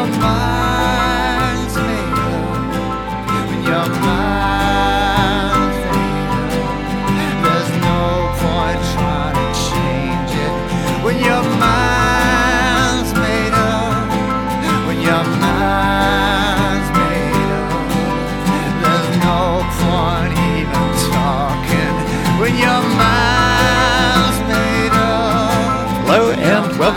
mind's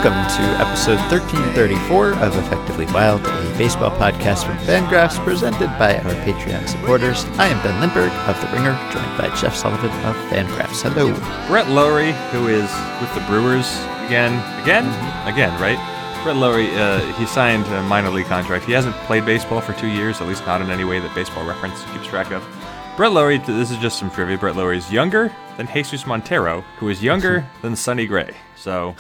welcome to episode 1334 of Effectively Wild, a baseball podcast from Fangraphs presented by our Patreon supporters. I am Ben Lindbergh of The Ringer, joined by Jeff Sullivan of Fangraphs. Hello. Brett Lawrie, who is with the Brewers again, again, again, right? Brett Lawrie, uh, he signed a minor league contract. He hasn't played baseball for two years, at least not in any way that Baseball Reference keeps track of. Brett Lawrie, this is just some trivia. Brett Lawrie is younger than Jesus Montero, who is younger than Sonny Gray. So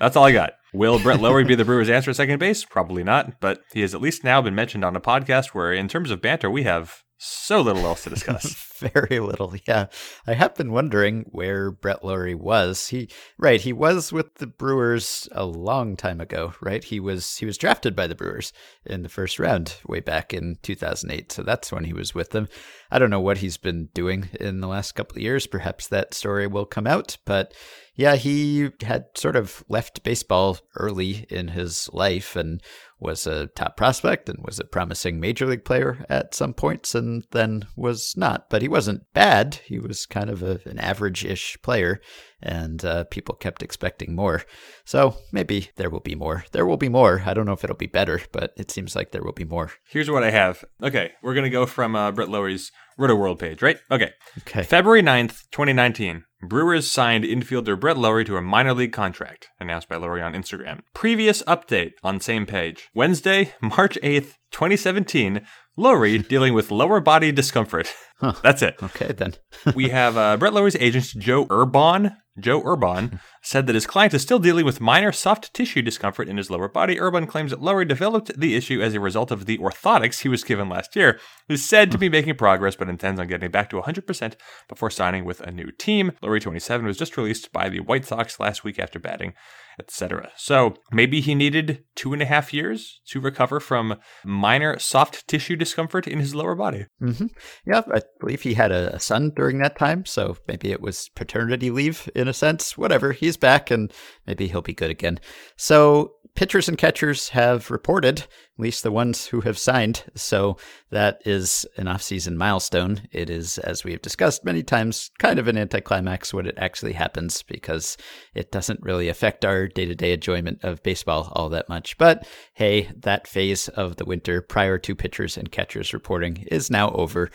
that's all I got. Will Brett Lawrie be the Brewers' answer at second base? Probably not, but he has at least now been mentioned on a podcast where, in terms of banter, we have so little else to discuss. Very little, yeah. I have been wondering where Brett Lawrie was. He right, he was with the Brewers a long time ago, right? He was he was drafted by the Brewers in the first round way back in 2008. So that's when he was with them. I don't know what he's been doing in the last couple of years. Perhaps that story will come out, but yeah, he had sort of left baseball early in his life and was a top prospect and was a promising major league player at some points and then was not. But he wasn't bad. He was kind of a, an average ish player and uh, people kept expecting more. So maybe there will be more. There will be more. I don't know if it'll be better, but it seems like there will be more. Here's what I have. Okay, we're going to go from uh, Brett Lawrie's Roto World page, right? Okay. Okay. February 9th, 2019. Brewers signed infielder Brett Lawrie to a minor league contract, announced by Lawrie on Instagram. Previous update on same page. Wednesday, March 8th, 2017. Lawrie dealing with lower body discomfort. Huh. That's it. Okay, then. we have uh, Brett Lawrie's agent, Joe Urbon. Joe Urbon said that his client is still dealing with minor soft tissue discomfort in his lower body. Urbon claims that Lawrie developed the issue as a result of the orthotics he was given last year. He is said to be making progress, but intends on getting back to 100% before signing with a new team. Lawrie, 27, was just released by the White Sox last week after batting etc. So maybe he needed two and a half years to recover from minor soft tissue discomfort in his lower body. hmm Yeah, I believe he had a son during that time, so maybe it was paternity leave in a sense. Whatever, he's back and maybe he'll be good again. So pitchers and catchers have reported, at least the ones who have signed. So that is an offseason milestone. It is, as we have discussed many times, kind of an anticlimax when it actually happens because it doesn't really affect our day to day enjoyment of baseball all that much. But hey, that phase of the winter prior to pitchers and catchers reporting is now over.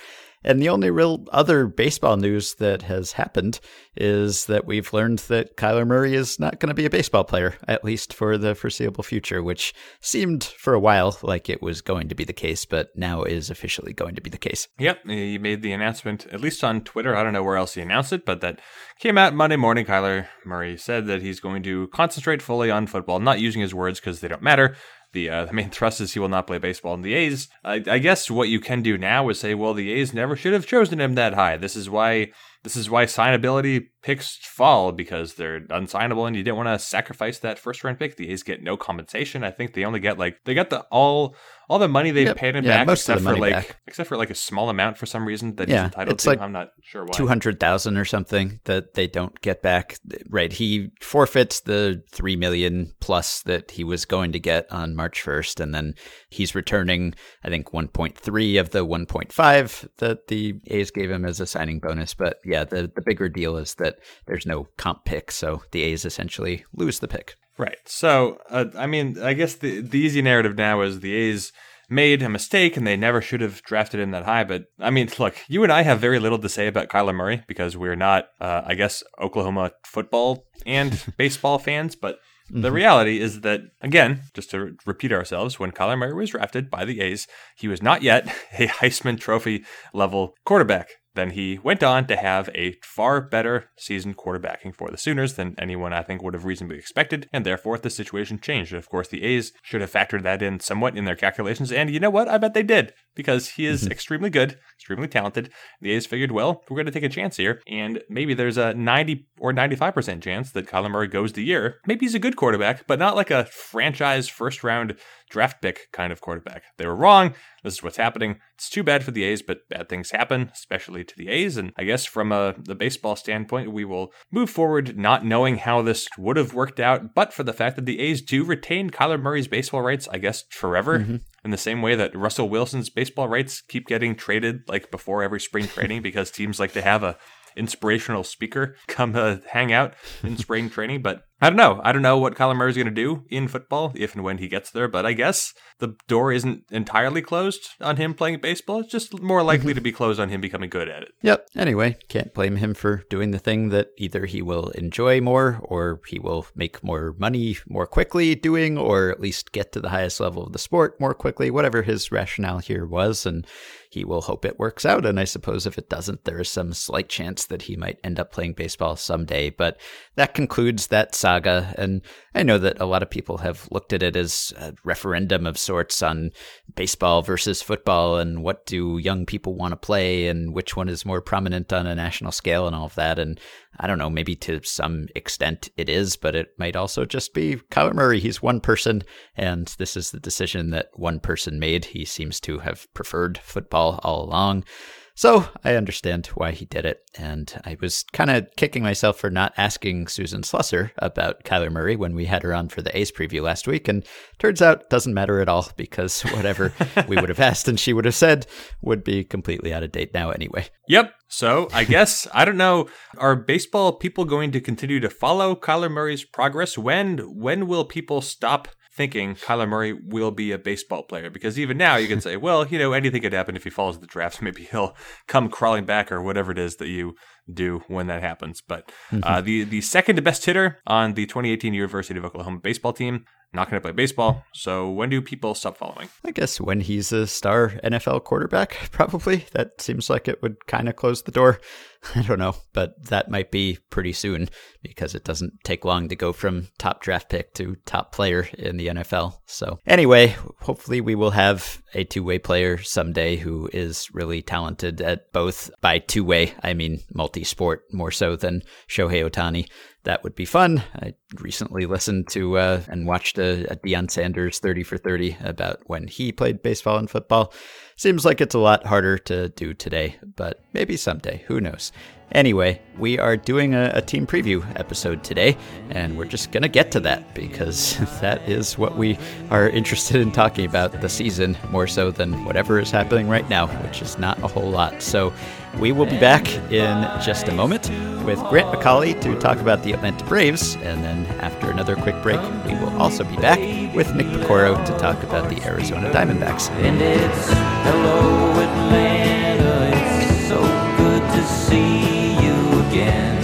And the only real other baseball news that has happened is that we've learned that Kyler Murray is not going to be a baseball player, at least for the foreseeable future, which seemed for a while like it was going to be the case, but now is officially going to be the case. Yep, he made the announcement, at least on Twitter. I don't know where else he announced it, but that came out Monday morning. Kyler Murray said that he's going to concentrate fully on football, not using his words because they don't matter. The, uh, the main thrust is he will not play baseball in the A's. I, I guess what you can do now is say, well, the A's never should have chosen him that high. This is why this is why signability picks fall because they're unsignable and you didn't want to sacrifice that first round pick. The A's get no compensation. I think they only get like they got the all all the money they've Yep. paid him Yeah, back except for like back. except for like a small amount for some reason that Yeah, he's entitled to. like I'm not sure why. Two hundred thousand or something that they don't get back. Right, he forfeits the three million plus that he was going to get on March first, and then he's returning, I think, one point three of the one point five that the A's gave him as a signing bonus. But yeah, the the bigger deal is that there's no comp pick, so the A's essentially lose the pick. Right. So, uh, I mean, I guess the the easy narrative now is the A's made a mistake and they never should have drafted him that high. But I mean, look, you and I have very little to say about Kyler Murray because we're not, uh, I guess, Oklahoma football and baseball fans. But the reality is that, again, just to re- repeat ourselves, when Kyler Murray was drafted by the A's, he was not yet a Heisman Trophy level quarterback. Then he went on to have a far better season quarterbacking for the Sooners than anyone I think would have reasonably expected, and therefore the situation changed. Of course, the A's should have factored that in somewhat in their calculations, and you know what? I bet they did. Because he is Mhm. extremely good, extremely talented. The A's figured, well, we're going to take a chance here, and maybe there's a 90 or 95% chance that Kyler Murray goes the year. Maybe he's a good quarterback, but not like a franchise first round draft pick kind of quarterback. They were wrong. This is what's happening. It's too bad for the A's, but bad things happen, especially to the A's. And I guess from a the baseball standpoint, we will move forward not knowing how this would have worked out, but for the fact that the A's do retain Kyler Murray's baseball rights, I guess forever. Mhm. In the same way that Russell Wilson's baseball rights keep getting traded like before every spring training because teams like to have a inspirational speaker come uh, hang out in spring training. But I don't know. I don't know what Kyler Murray's going to do in football if and when he gets there. But I guess the door isn't entirely closed on him playing baseball. It's just more likely mm-hmm. to be closed on him becoming good at it. Yep. Anyway, can't blame him for doing the thing that either he will enjoy more or he will make more money more quickly doing, or at least get to the highest level of the sport more quickly, whatever his rationale here was. And he will hope it works out. And I suppose if it doesn't, there is some slight chance that he might end up playing baseball someday. But that concludes that saga. And I know that a lot of people have looked at it as a referendum of sorts on baseball versus football and what do young people want to play and which one is more prominent on a national scale and all of that. And I don't know, maybe to some extent it is, but it might also just be Kyler Murray. He's one person, and this is the decision that one person made. He seems to have preferred football all along. So I understand why he did it. And I was kind of kicking myself for not asking Susan Slusser about Kyler Murray when we had her on for the A's preview last week. And turns out doesn't matter at all because whatever we would have asked and she would have said would be completely out of date now anyway. Yep. So I guess I don't know. Are baseball people going to continue to follow Kyler Murray's progress? When when will people stop thinking Kyler Murray will be a baseball player? Because even now you can say, well, you know, anything could happen if he follows the draft. Maybe he'll come crawling back or whatever it is that you do when that happens. But uh, the the second best hitter on the 2018 University of Oklahoma baseball team not going to play baseball. So when do people stop following? I guess when he's a star NFL quarterback, probably. That seems like it would kind of close the door. I don't know, but that might be pretty soon because it doesn't take long to go from top draft pick to top player in the NFL. So, anyway, hopefully we will have a two way player someday who is really talented at both. By two way, I mean multi sport more so than Shohei Ohtani that would be fun. I recently listened to uh, and watched a, a Deion Sanders 30 for 30 about when he played baseball and football. Seems like it's a lot harder to do today, but maybe someday. Who knows? Anyway, we are doing a, a, team preview episode today, and we're just going to get to that because that is what we are interested in talking about the season more so than whatever is happening right now, which is not a whole lot. So we will be back in just a moment with Grant McAuley to talk about the Atlanta Braves, and then after another quick break, we will also be back with Nick Piecoro to talk about the Arizona Diamondbacks. And it's hello Atlanta, it's so good to see you again.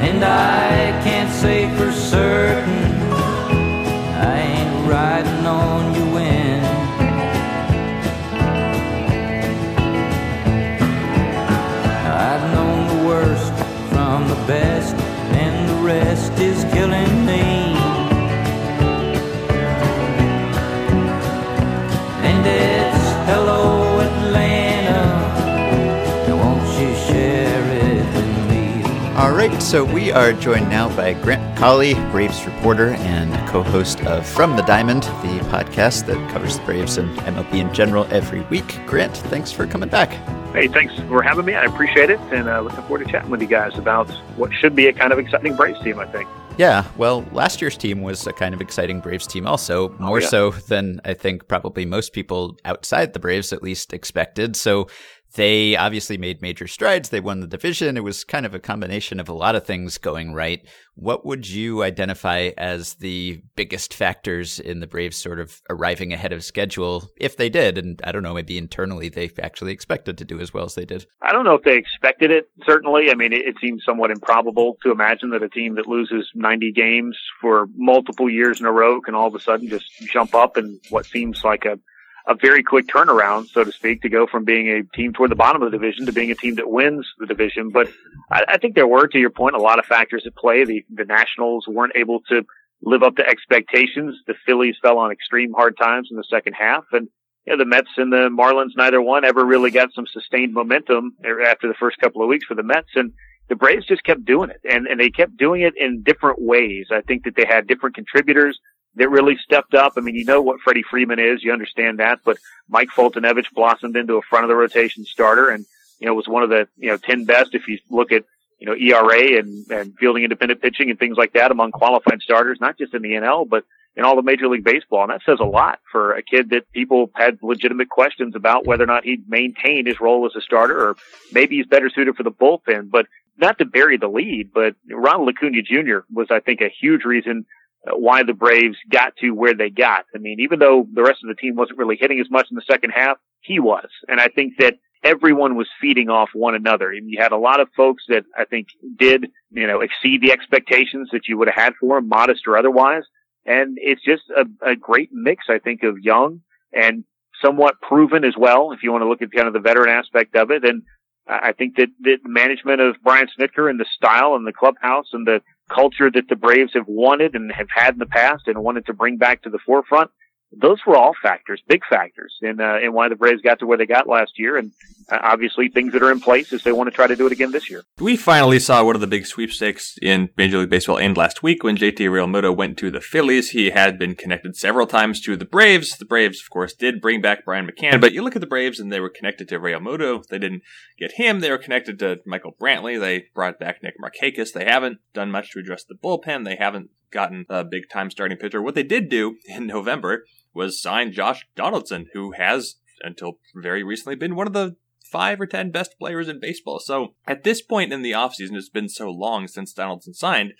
And I can't say for certain I ain't riding on the best, so we are joined now by Grant McAuley, Braves reporter and co-host of From the Diamond, the podcast that covers the Braves and MLB in general every week. Grant, thanks for coming back. Hey, thanks for having me. I appreciate it, and uh, looking forward to chatting with you guys about what should be a kind of exciting Braves team. I think. Yeah, well, last year's team was a kind of exciting Braves team, also more yeah. so than I think probably most people outside the Braves at least expected. So they obviously made major strides. They won the division. It was kind of a combination of a lot of things going right. What would you identify as the biggest factors in the Braves sort of arriving ahead of schedule, if they did? And I don't know, maybe internally they actually expected to do as well as they did. I don't know if they expected it. Certainly, I mean, it, it seems somewhat improbable to imagine that a team that loses 90 games for multiple years in a row can all of a sudden just jump up in what seems like a a very quick turnaround, so to speak, to go from being a team toward the bottom of the division to being a team that wins the division. But I, I think there were, to your point, a lot of factors at play. The, the Nationals weren't able to live up to expectations. The Phillies fell on extreme hard times in the second half and you know, the Mets and the Marlins, neither one ever really got some sustained momentum er, after the first couple of weeks for the Mets. And the Braves just kept doing it and, and they kept doing it in different ways. I think that they had different contributors that really stepped up. I mean, you know what Freddie Freeman is, you understand that, but Mike Foltynewicz blossomed into a front of the rotation starter and, you know, was one of the, you know, 10 best if you look at, you know, ERA and, and fielding independent pitching and things like that among qualified starters, not just in the NL, but in all the Major League Baseball. And that says a lot for a kid that people had legitimate questions about whether or not he'd maintain his role as a starter or maybe he's better suited for the bullpen. But not to bury the lead, but Ronald Acuna Jr. was, I think, a huge reason Uh, why the Braves got to where they got. I mean, even though the rest of the team wasn't really hitting as much in the second half, he was. And I think that everyone was feeding off one another. And you had a lot of folks that I think did, you know, exceed the expectations that you would have had for them, modest or otherwise. And it's just a, a great mix, I think, of young and somewhat proven as well, if you want to look at kind of the veteran aspect of it. And I think that the management of Brian Snitker and the style and the clubhouse and the culture that the Braves have wanted and have had in the past and wanted to bring back to the forefront those were all factors, big factors in, uh, in why the Braves got to where they got last year. And uh, obviously things that are in place as they want to try to do it again this year. We finally saw one of the big sweepstakes in Major League Baseball end last week when JT Realmuto went to the Phillies. He had been connected several times to the Braves. The Braves, of course, did bring back Brian McCann, but you look at the Braves and they were connected to Realmuto. They didn't get him. They were connected to Michael Brantley. They brought back Nick Markakis. They haven't done much to address the bullpen. They haven't gotten a big time starting pitcher. What they did do in November was sign Josh Donaldson, who has until very recently been one of the five or ten best players in baseball. So at this point in the offseason, it's been so long since Donaldson signed.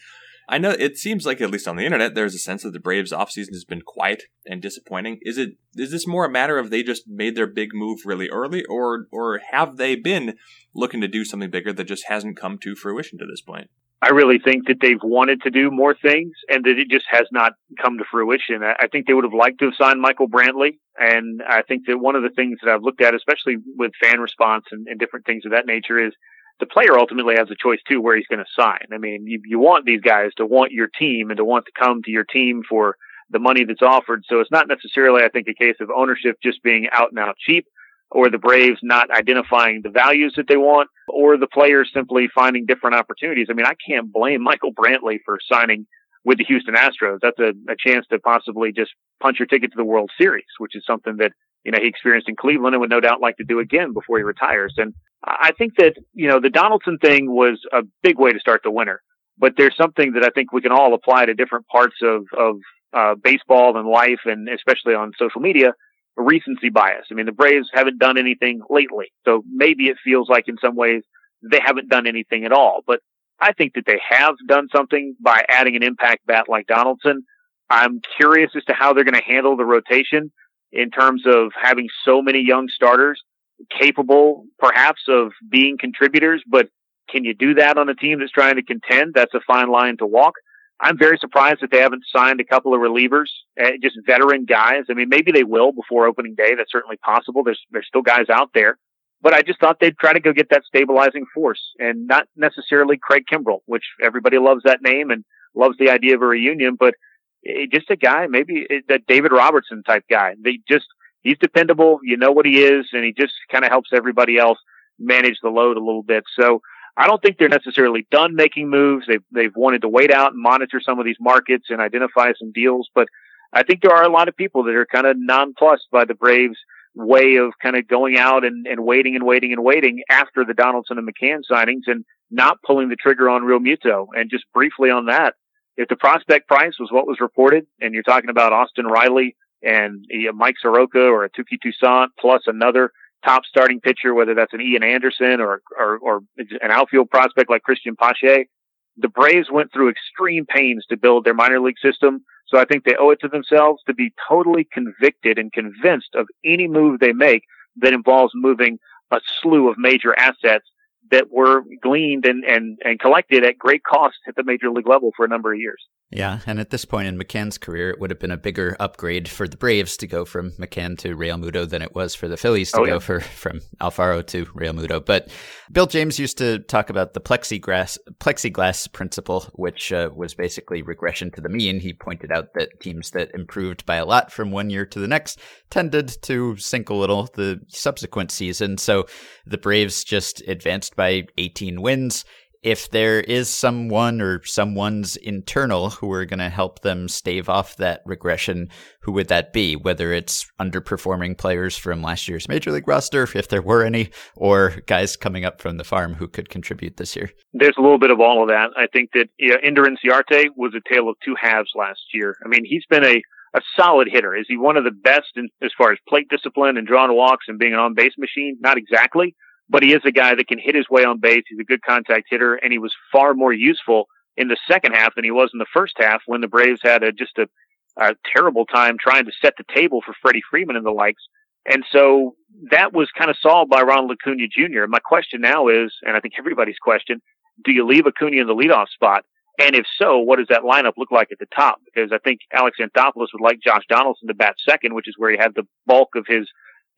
I know it seems like at least on the internet there's a sense that the Braves offseason has been quiet and disappointing. Is it is this more a matter of they just made their big move really early or or have they been looking to do something bigger that just hasn't come to fruition to this point? I really think that they've wanted to do more things and that it just has not come to fruition. I think they would have liked to have signed Michael Brantley. And I think that one of the things that I've looked at, especially with fan response and, and different things of that nature is the player ultimately has a choice too where he's going to sign. I mean, you, you want these guys to want your team and to want to come to your team for the money that's offered. So it's not necessarily, I think, a case of ownership just being out and out cheap or the Braves not identifying the values that they want, or the players simply finding different opportunities. I mean, I can't blame Michael Brantley for signing with the Houston Astros. That's a, a chance to possibly just punch your ticket to the World Series, which is something that, you know, he experienced in Cleveland and would no doubt like to do again before he retires. And I think that, you know, the Donaldson thing was a big way to start the winter, but there's something that I think we can all apply to different parts of, of, uh, baseball and life and especially on social media recency bias. I mean, the Braves haven't done anything lately. So maybe it feels like in some ways they haven't done anything at all. But I think that they have done something by adding an impact bat like Donaldson. I'm curious as to how they're going to handle the rotation in terms of having so many young starters capable perhaps of being contributors, but can you do that on a team that's trying to contend? That's a fine line to walk. I'm very surprised that they haven't signed a couple of relievers, uh, just veteran guys. I mean, maybe they will before opening day. That's certainly possible. There's there's still guys out there, but I just thought they'd try to go get that stabilizing force, and not necessarily Craig Kimbrel, which everybody loves that name and loves the idea of a reunion, but just a guy, maybe that David Robertson type guy. They just he's dependable. You know what he is, and he just kind of helps everybody else manage the load a little bit. So I don't think they're necessarily done making moves. They've, they've wanted to wait out and monitor some of these markets and identify some deals. But I think there are a lot of people that are kind of nonplussed by the Braves way of kind of going out and, and waiting and waiting and waiting after the Donaldson and McCann signings and not pulling the trigger on Realmuto. And just briefly on that, if the prospect price was what was reported and you're talking about Austin Riley and Mike Soroka or a Touki Toussaint plus another top starting pitcher, whether that's an Ian Anderson or, or, or an outfield prospect like Cristian Pache. The Braves went through extreme pains to build their minor league system. So I think they owe it to themselves to be totally convicted and convinced of any move they make that involves moving a slew of major assets that were gleaned and, and, and collected at great cost at the major league level for a number of years. Yeah, and at this point in McCann's career, it would have been a bigger upgrade for the Braves to go from McCann to Realmuto than it was for the Phillies to Oh, go for from Alfaro to Realmuto. But Bill James used to talk about the plexiglass plexiglass principle, which uh, was basically regression to the mean. He pointed out that teams that improved by a lot from one year to the next tended to sink a little the subsequent season. So the Braves just advanced by 18 wins if there is someone or someone's internal who are going to help them stave off that regression, who would that be? Whether it's underperforming players from last year's major league roster, if there were any, or guys coming up from the farm who could contribute this year. There's a little bit of all of that. I think that you know, Inciarte was a tale of two halves last year. I mean, he's been a, a solid hitter. Is he one of the best in, as far as plate discipline and drawing walks and being an on base machine? Not exactly, but he is a guy that can hit his way on base. He's a good contact hitter, and he was far more useful in the second half than he was in the first half when the Braves had a, just a, a terrible time trying to set the table for Freddie Freeman and the likes. And so that was kind of solved by Ronald Acuna Jr. My question now is, and I think everybody's question, do you leave Acuna in the leadoff spot? And if so, what does that lineup look like at the top? Because I think Alex Anthopoulos would like Josh Donaldson to bat second, which is where he had the bulk of his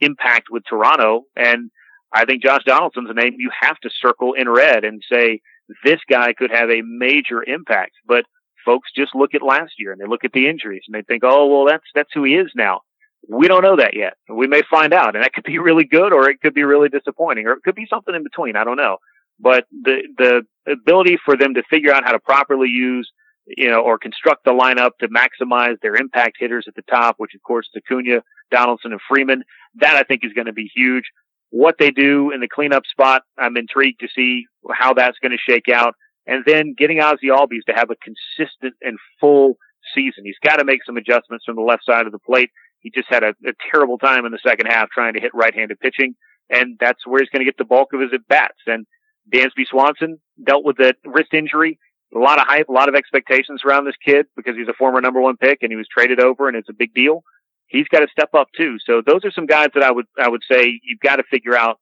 impact with Toronto. And I think Josh Donaldson's a name you have to circle in red and say this guy could have a major impact. But folks just look at last year and they look at the injuries and they think, oh well, that's that's who he is now. We don't know that yet. We may find out, and that could be really good or it could be really disappointing, or it could be something in between. I don't know. But the the ability for them to figure out how to properly use, you know, or construct the lineup to maximize their impact hitters at the top, which of course is Acuna, Donaldson, and Freeman, that I think is going to be huge what they do in the cleanup spot. I'm intrigued to see how that's going to shake out. And then getting Ozzie Albies to have a consistent and full season. He's got to make some adjustments from the left side of the plate. He just had a, a terrible time in the second half trying to hit right-handed pitching. And that's where he's going to get the bulk of his at bats. And Dansby Swanson dealt with that wrist injury. A lot of hype, a lot of expectations around this kid because he's a former number one pick and he was traded over and it's a big deal he's got to step up too. So those are some guys that I would I would say you've got to figure out,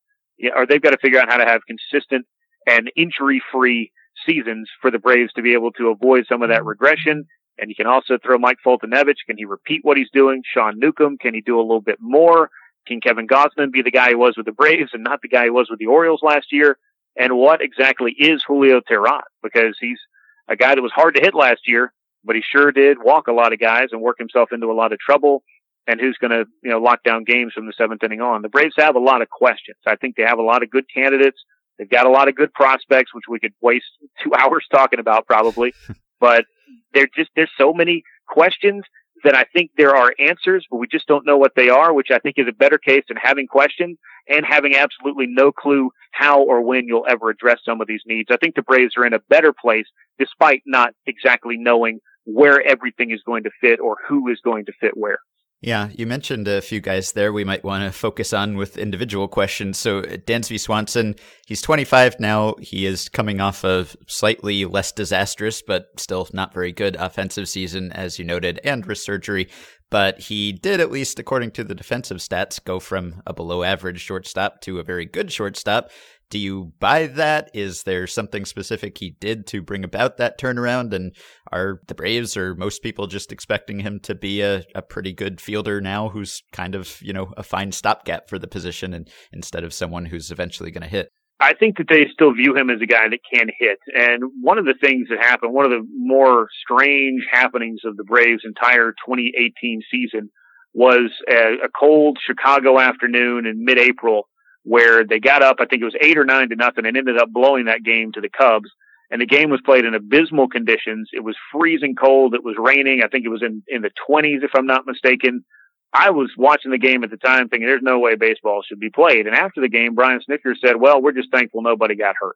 or they've got to figure out how to have consistent and injury free seasons for the Braves to be able to avoid some of that regression. And you can also throw Mike Foltynewicz. Can he repeat what he's doing? Sean Newcomb, can he do a little bit more? Can Kevin Gausman be the guy he was with the Braves and not the guy he was with the Orioles last year? And what exactly is Julio Teheran? Because he's a guy that was hard to hit last year, but he sure did walk a lot of guys and work himself into a lot of trouble and who's going to, you know, lock down games from the seventh inning on. The Braves have a lot of questions. I think they have a lot of good candidates. They've got a lot of good prospects, which we could waste two hours talking about probably, but they're just, there's so many questions that I think there are answers, but we just don't know what they are, which I think is a better case than having questions and having absolutely no clue how or when you'll ever address some of these needs. I think the Braves are in a better place despite not exactly knowing where everything is going to fit or who is going to fit where. Yeah, you mentioned a few guys there we might want to focus on with individual questions. So, Dansby Swanson, he's 25 now. He is coming off a slightly less disastrous, but still not very good offensive season, as you noted, and wrist surgery. But he did, at least according to the defensive stats, go from a below average shortstop to a very good shortstop. Do you buy that? Is there something specific he did to bring about that turnaround? And are the Braves or most people just expecting him to be a, a pretty good fielder now who's kind of, you know, a fine stopgap for the position and instead of someone who's eventually going to hit? I think that they still view him as a guy that can hit. And one of the things that happened, one of the more strange happenings of the Braves' entire 2018 season was a, a cold Chicago afternoon in mid-April where they got up, I think it was eight or nine to nothing and ended up blowing that game to the Cubs. And the game was played in abysmal conditions. It was freezing cold. It was raining. I think it was in, in the twenties, if I'm not mistaken. I was watching the game at the time thinking there's no way baseball should be played. And after the game, Brian Snitker said, well, we're just thankful nobody got hurt.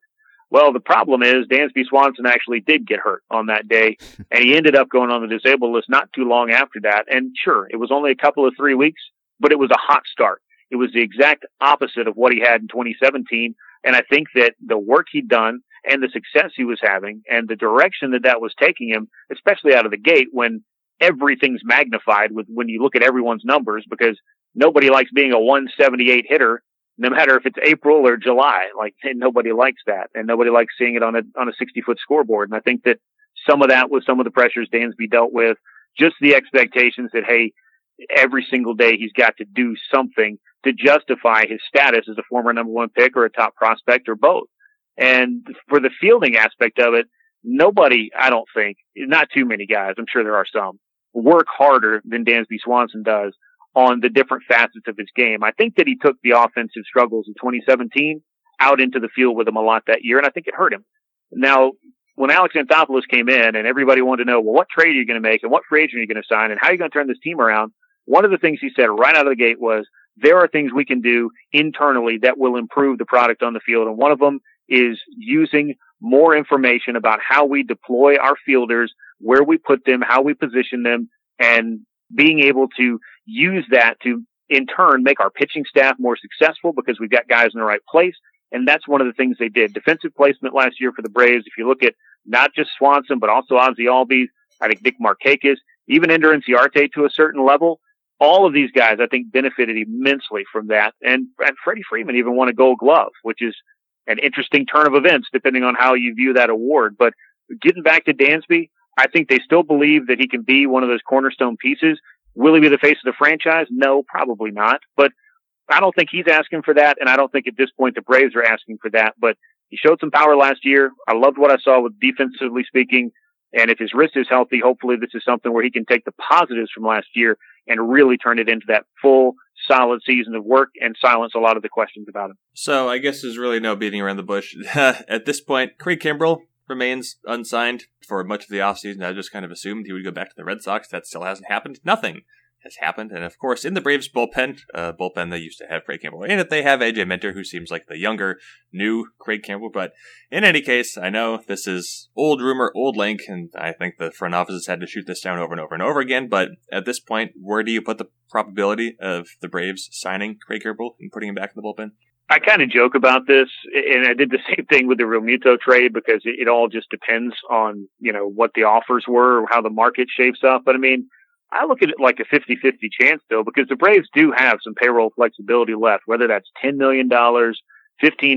Well, the problem is Dansby Swanson actually did get hurt on that day and he ended up going on the disabled list not too long after that. And sure, it was only a couple of three weeks, but it was a hot start. It was the exact opposite of what he had in 2017. And I think that the work he'd done and the success he was having and the direction that that was taking him, especially out of the gate when everything's magnified with when you look at everyone's numbers because nobody likes being a 178 hitter no matter if it's April or July. Like nobody likes that and nobody likes seeing it on a on a 60 foot scoreboard. And I think that some of that was some of the pressures Dansby dealt with, just the expectations that, hey, every single day he's got to do something to justify his status as a former number one pick or a top prospect or both. And for the fielding aspect of it, nobody, I don't think, not too many guys, I'm sure there are some, work harder than Dansby Swanson does on the different facets of his game. I think that he took the offensive struggles in 2017 out into the field with him a lot that year, and I think it hurt him. Now, when Alex Anthopoulos came in and everybody wanted to know, well, what trade are you going to make and what free agent are you going to sign and how are you going to turn this team around? One of the things he said right out of the gate was, there are things we can do internally that will improve the product on the field. And one of them is using more information about how we deploy our fielders, where we put them, how we position them, and being able to use that to in turn make our pitching staff more successful because we've got guys in the right place. And that's one of the things they did. Defensive placement last year for the Braves. If you look at not just Swanson, but also Ozzie Albies, I think Nick Markakis, even Ender Inciarte to a certain level. All of these guys, I think, benefited immensely from that. And, and Freddie Freeman even won a gold glove, which is an interesting turn of events depending on how you view that award. But getting back to Dansby, I think they still believe that he can be one of those cornerstone pieces. Will he be the face of the franchise? No, probably not. But I don't think he's asking for that. And I don't think at this point the Braves are asking for that. But he showed some power last year. I loved what I saw with defensively speaking. And if his wrist is healthy, hopefully this is something where he can take the positives from last year and really turn it into that full solid season of work and silence a lot of the questions about him. So I guess there's really no beating around the bush. At this point, Craig Kimbrel remains unsigned for much of the offseason. I just kind of assumed he would go back to the Red Sox. That still hasn't happened. Nothing has happened. And of course, in the Braves bullpen, uh, bullpen they used to have Craig Kimbrel, in it. They have AJ Minter, who seems like the younger, new Craig Kimbrel. But in any case, I know this is old rumor, old link, and I think the front office has had to shoot this down over and over and over again. But at this point, where do you put the probability of the Braves signing Craig Kimbrel and putting him back in the bullpen? I kind of joke about this, and I did the same thing with the Realmuto trade because it, it all just depends on, you know, what the offers were, or how the market shapes up. But I mean, I look at it like a 50-50 chance though, because the Braves do have some payroll flexibility left, whether that's $10 million, $15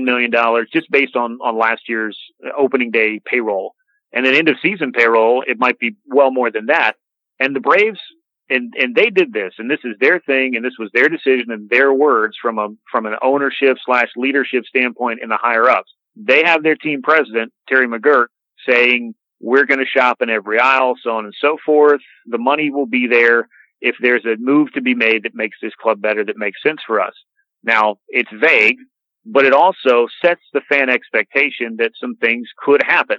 million, just based on, on last year's uh, opening day payroll. And then end of season payroll, it might be well more than that. And the Braves, and, and they did this, and this is their thing, and this was their decision and their words from a, from an ownership slash leadership standpoint in the higher ups. They have their team president, Terry McGuirk, saying, we're going to shop in every aisle, so on and so forth. The money will be there if there's a move to be made that makes this club better, that makes sense for us. Now, it's vague, but it also sets the fan expectation that some things could happen.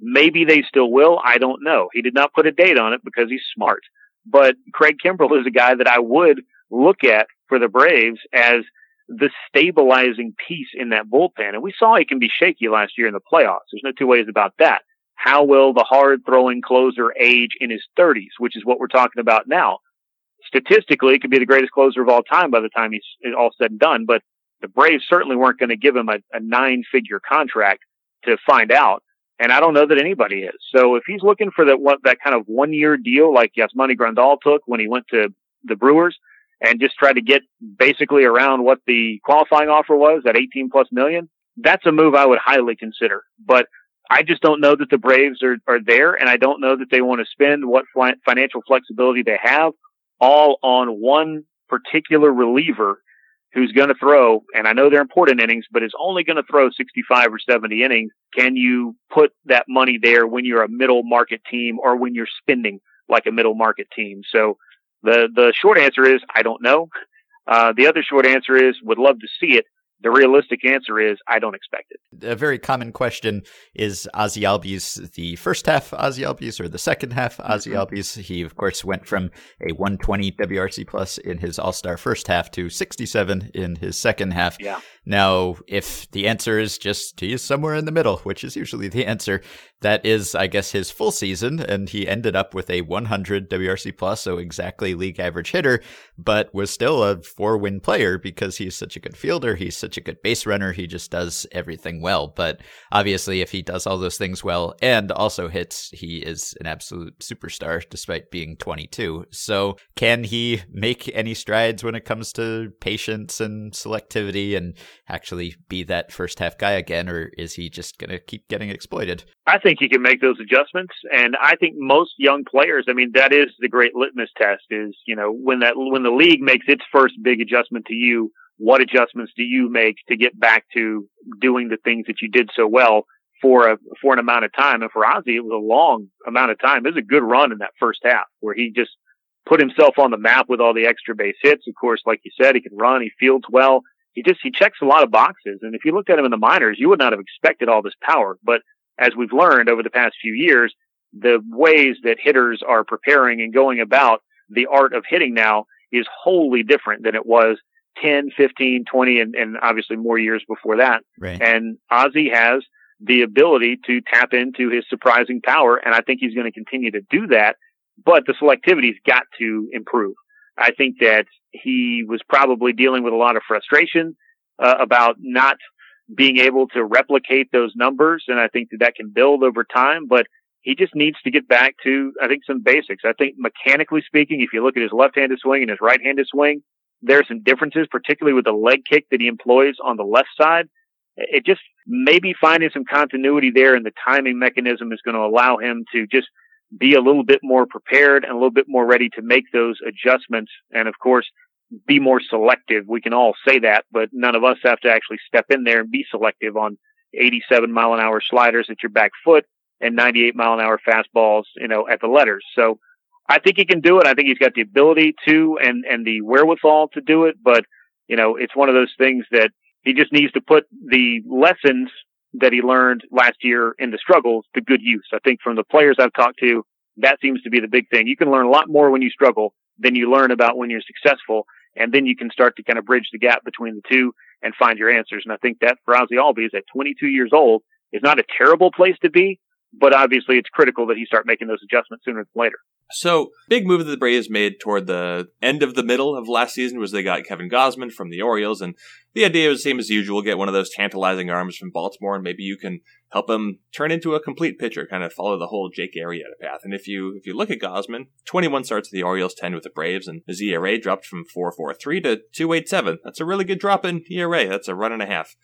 Maybe they still will. I don't know. He did not put a date on it because he's smart. But Craig Kimbrel is a guy that I would look at for the Braves as the stabilizing piece in that bullpen. And we saw he can be shaky last year in the playoffs. There's no two ways about that how will the hard throwing closer age in his 30s, which is what we're talking about now. Statistically, it could be the greatest closer of all time by the time he's all said and done, but the Braves certainly weren't going to give him a, a nine figure contract to find out. And I don't know that anybody is. So if he's looking for that, that kind of one year deal like Yasmani Grandal took when he went to the Brewers and just tried to get basically around what the qualifying offer was, that 18 plus million, that's a move I would highly consider. But I just don't know that the Braves are, are there, and I don't know that they want to spend what financial flexibility they have all on one particular reliever who's going to throw, and I know they're important innings, but is only going to throw 65 or 70 innings. Can you put that money there when you're a middle market team or when you're spending like a middle market team? So the, the short answer is I don't know. Uh, the other short answer is would love to see it. The realistic answer is I don't expect it. A very common question is Ozzie Albies the first half Ozzie Albies or the second half Ozzie mm-hmm. Albies? He of course went from a 120 WRC plus in his All Star first half to 67 in his second half. Yeah. Now, if the answer is just he's somewhere in the middle, which is usually the answer, that is, I guess, his full season, and he ended up with a 100 WRC plus, so exactly league average hitter, but was still a four win player because he's such a good fielder, he's such a good base runner, he just does everything well. But obviously, if he does all those things well and also hits, he is an absolute superstar despite being 22. So, can he make any strides when it comes to patience and selectivity and actually be that first half guy again, or is he just going to keep getting exploited? I think he can make those adjustments, and I think most young players. I mean, that is the great litmus test. Is you know when that when the league makes its first big adjustment to you, what adjustments do you make to get back to doing the things that you did so well for a for an amount of time? And for Ozzie, it was a long amount of time. It was a good run in that first half where he just put himself on the map with all the extra base hits. Of course, like you said, he can run, he fields well. He just he checks a lot of boxes. And if you looked at him in the minors, you would not have expected all this power. But as we've learned over the past few years, the ways that hitters are preparing and going about the art of hitting now is wholly different than it was 10, 15, 20, and, and obviously more years before that. Right. And Ozzie has the ability to tap into his surprising power. And I think he's going to continue to do that but the selectivity's got to improve. I think that he was probably dealing with a lot of frustration uh, about not being able to replicate those numbers, and I think that that can build over time. But he just needs to get back to, I think, some basics. I think mechanically speaking, if you look at his left-handed swing and his right-handed swing, there are some differences, particularly with the leg kick that he employs on the left side. It just maybe finding some continuity there and the timing mechanism is going to allow him to just be a little bit more prepared and a little bit more ready to make those adjustments. And of course, be more selective. We can all say that, but none of us have to actually step in there and be selective on 87 mile an hour sliders at your back foot and 98 mile an hour fastballs, you know, at the letters. So I think he can do it. I think he's got the ability to and, and the wherewithal to do it. But, you know, it's one of those things that he just needs to put the lessons that he learned last year in the struggles to good use. I think from the players I've talked to, that seems to be the big thing. You can learn a lot more when you struggle than you learn about when you're successful. And then you can start to kind of bridge the gap between the two and find your answers. And I think that for Ozzie Albies at 22 years old is not a terrible place to be, but obviously it's critical that he start making those adjustments sooner than later. So, big move that the Braves made toward the end of the middle of last season was they got Kevin Gausman from the Orioles, and the idea was the same as usual: get one of those tantalizing arms from Baltimore, and maybe you can help him turn into a complete pitcher, kind of follow the whole Jake Arrieta path. And if you if you look at Gausman, 21 starts with the Orioles, 10 with the Braves, and his ERA dropped from 4.43 to 2.87. That's a really good drop in ERA. That's a run and a half.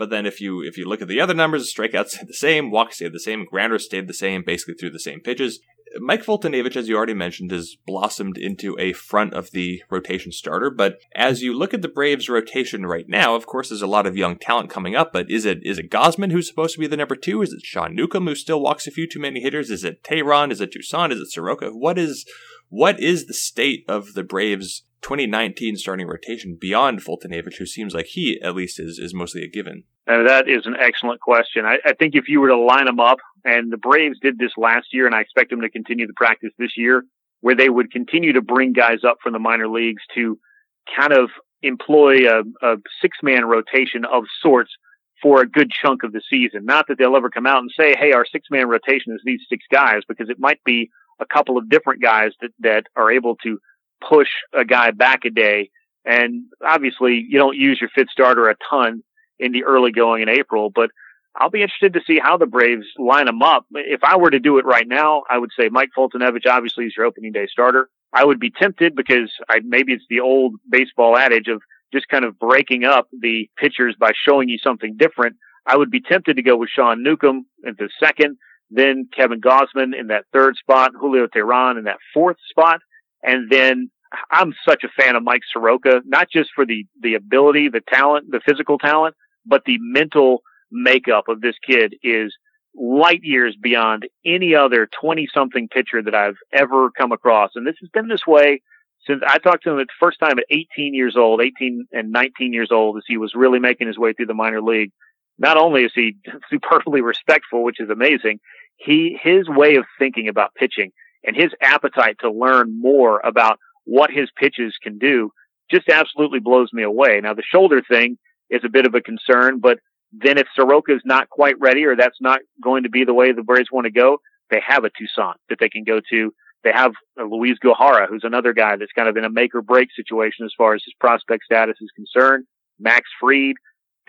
But then if you if you look at the other numbers, strikeouts stayed the same, walks stayed the same, grounders stayed the same, basically through the same pitches. Mike Foltynewicz, as you already mentioned, has blossomed into a front of the rotation starter. But as you look at the Braves rotation right now, of course, there's a lot of young talent coming up. But is it is it Gausman who's supposed to be the number two? Is it Sean Newcomb who still walks a few too many hitters? Is it Teheran? Is it Toussaint? Is it Soroka? What is what is the state of the Braves 2019 starting rotation beyond Foltynewicz, who seems like he at least is is mostly a given? Uh, that is an excellent question. I, I think if you were to line them up, and the Braves did this last year, and I expect them to continue the practice this year, where they would continue to bring guys up from the minor leagues to kind of employ a, a six man rotation of sorts for a good chunk of the season. Not that they'll ever come out and say, hey, our six man rotation is these six guys, because it might be a couple of different guys that, that are able to push a guy back a day. And obviously, you don't use your fifth starter a ton in the early going in April, but I'll be interested to see how the Braves line them up. If I were to do it right now, I would say Mike Foltynewicz obviously is your opening day starter. I would be tempted because I, maybe it's the old baseball adage of just kind of breaking up the pitchers by showing you something different. I would be tempted to go with Sean Newcomb in the second, then Kevin Gausman in that third spot, Julio Teheran in that fourth spot, and then I'm such a fan of Mike Soroka, not just for the the ability, the talent, the physical talent, but the mental makeup of this kid is light years beyond any other 20 something pitcher that I've ever come across. And this has been this way since I talked to him the first time at 18 years old, 18 and 19 years old, as he was really making his way through the minor league. Not only is he superbly respectful, which is amazing, he, his way of thinking about pitching and his appetite to learn more about what his pitches can do just absolutely blows me away. Now the shoulder thing is a bit of a concern, but then if Soroka is not quite ready or that's not going to be the way the Braves want to go, they have a Toussaint that they can go to. They have Luis Gohara, who's another guy that's kind of in a make or break situation as far as his prospect status is concerned. Max Fried,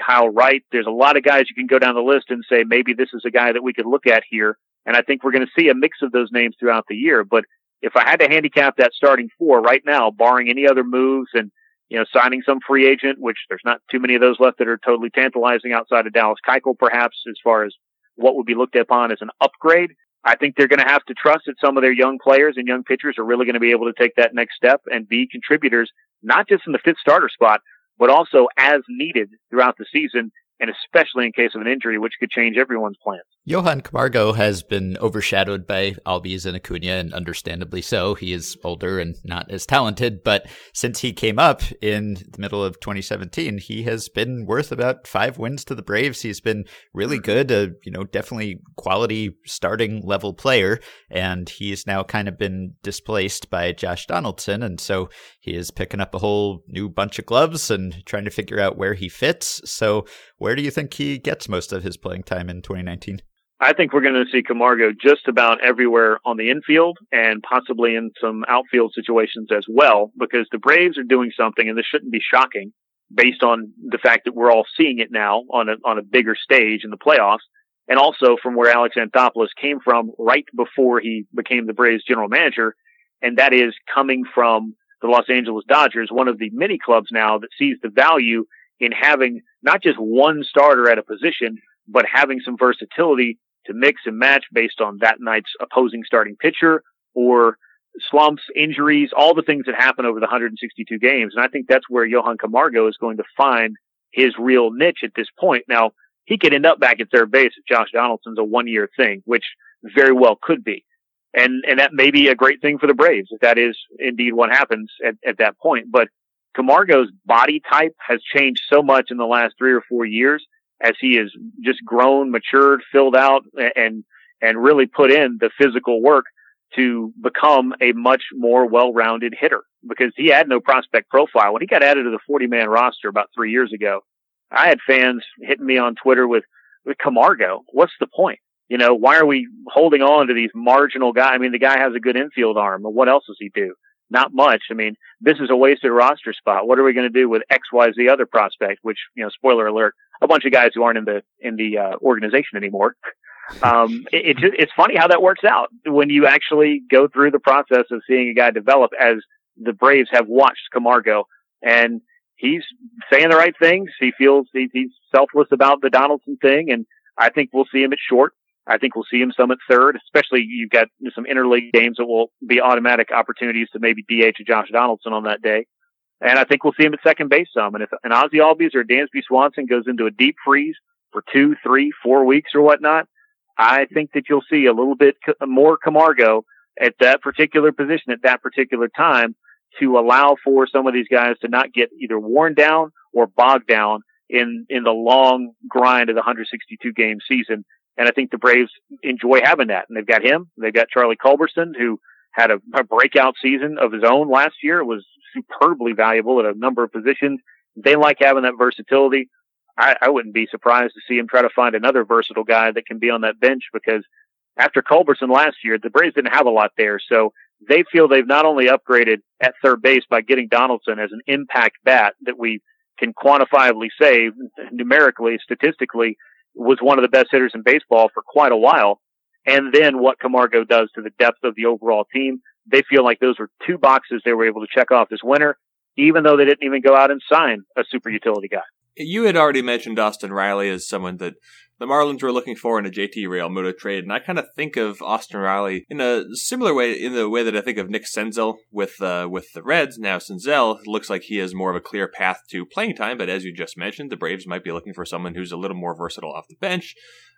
Kyle Wright. There's a lot of guys you can go down the list and say maybe this is a guy that we could look at here. And I think we're going to see a mix of those names throughout the year. But if I had to handicap that starting four right now, barring any other moves and you know, signing some free agent, which there's not too many of those left that are totally tantalizing outside of Dallas Keuchel, perhaps as far as what would be looked upon as an upgrade. I think they're going to have to trust that some of their young players and young pitchers are really going to be able to take that next step and be contributors, not just in the fifth starter spot, but also as needed throughout the season and especially in case of an injury, which could change everyone's plans. Johan Camargo has been overshadowed by Albies and Acuna, and understandably so. He is older and not as talented, but since he came up in the middle of 2017, he has been worth about five wins to the Braves. He's been really good, a you know definitely quality starting level player, and he's now kind of been displaced by Josh Donaldson, and so he is picking up a whole new bunch of gloves and trying to figure out where he fits. So, where do you think he gets most of his playing time in 2019? I think we're going to see Camargo just about everywhere on the infield and possibly in some outfield situations as well, because the Braves are doing something, and this shouldn't be shocking based on the fact that we're all seeing it now on a, on a bigger stage in the playoffs. And also from where Alex Anthopoulos came from right before he became the Braves general manager. And that is coming from the Los Angeles Dodgers, one of the many clubs now that sees the value in having not just one starter at a position, but having some versatility to mix and match based on that night's opposing starting pitcher or slumps, injuries, all the things that happen over the 162 games. And I think that's where Johan Camargo is going to find his real niche at this point. Now, he could end up back at third base if Josh Donaldson's a one year thing, which very well could be. And, and that may be a great thing for the Braves if that is indeed what happens at, at that point. But Camargo's body type has changed so much in the last three or four years as he has just grown, matured, filled out, and and really put in the physical work to become a much more well-rounded hitter because he had no prospect profile. When he got added to the 40-man roster about three years ago, I had fans hitting me on Twitter with, with Camargo. What's the point? You know, why are we holding on to these marginal guys? I mean, the guy has a good infield arm, but what else does he do? Not much. I mean, this is a wasted roster spot. What are we going to do with X, Y, Z other prospect? Which, you know, spoiler alert, a bunch of guys who aren't in the in the uh, organization anymore. Um, it, it it's funny how that works out when you actually go through the process of seeing a guy develop as the Braves have watched Camargo and he's saying the right things. He feels he, he's selfless about the Donaldson thing. And I think we'll see him at short. I think we'll see him some at third, especially you've got some interleague games that will be automatic opportunities to maybe DH to Josh Donaldson on that day. And I think we'll see him at second base some. And if an Ozzie Albies or Dansby Swanson goes into a deep freeze for two, three, four weeks or whatnot, I think that you'll see a little bit more Camargo at that particular position at that particular time to allow for some of these guys to not get either worn down or bogged down in, in the long grind of the 162 game season. And I think the Braves enjoy having that. And they've got him. They've got Charlie Culberson, who had a, a breakout season of his own last year. It was superbly valuable at a number of positions. They like having that versatility. I, I wouldn't be surprised to see him try to find another versatile guy that can be on that bench because after Culberson last year, the Braves didn't have a lot there. So they feel they've not only upgraded at third base by getting Donaldson as an impact bat that we can quantifiably say numerically, statistically, was one of the best hitters in baseball for quite a while. And then what Camargo does to the depth of the overall team they feel like those were two boxes they were able to check off this winter, even though they didn't even go out and sign a super utility guy. You had already mentioned Austin Riley as someone that the Marlins were looking for in a JT Realmuto trade, and I kind of think of Austin Riley in a similar way, in the way that I think of Nick Senzel with uh, with the Reds. Now Senzel looks like he has more of a clear path to playing time, but as you just mentioned, the Braves might be looking for someone who's a little more versatile off the bench.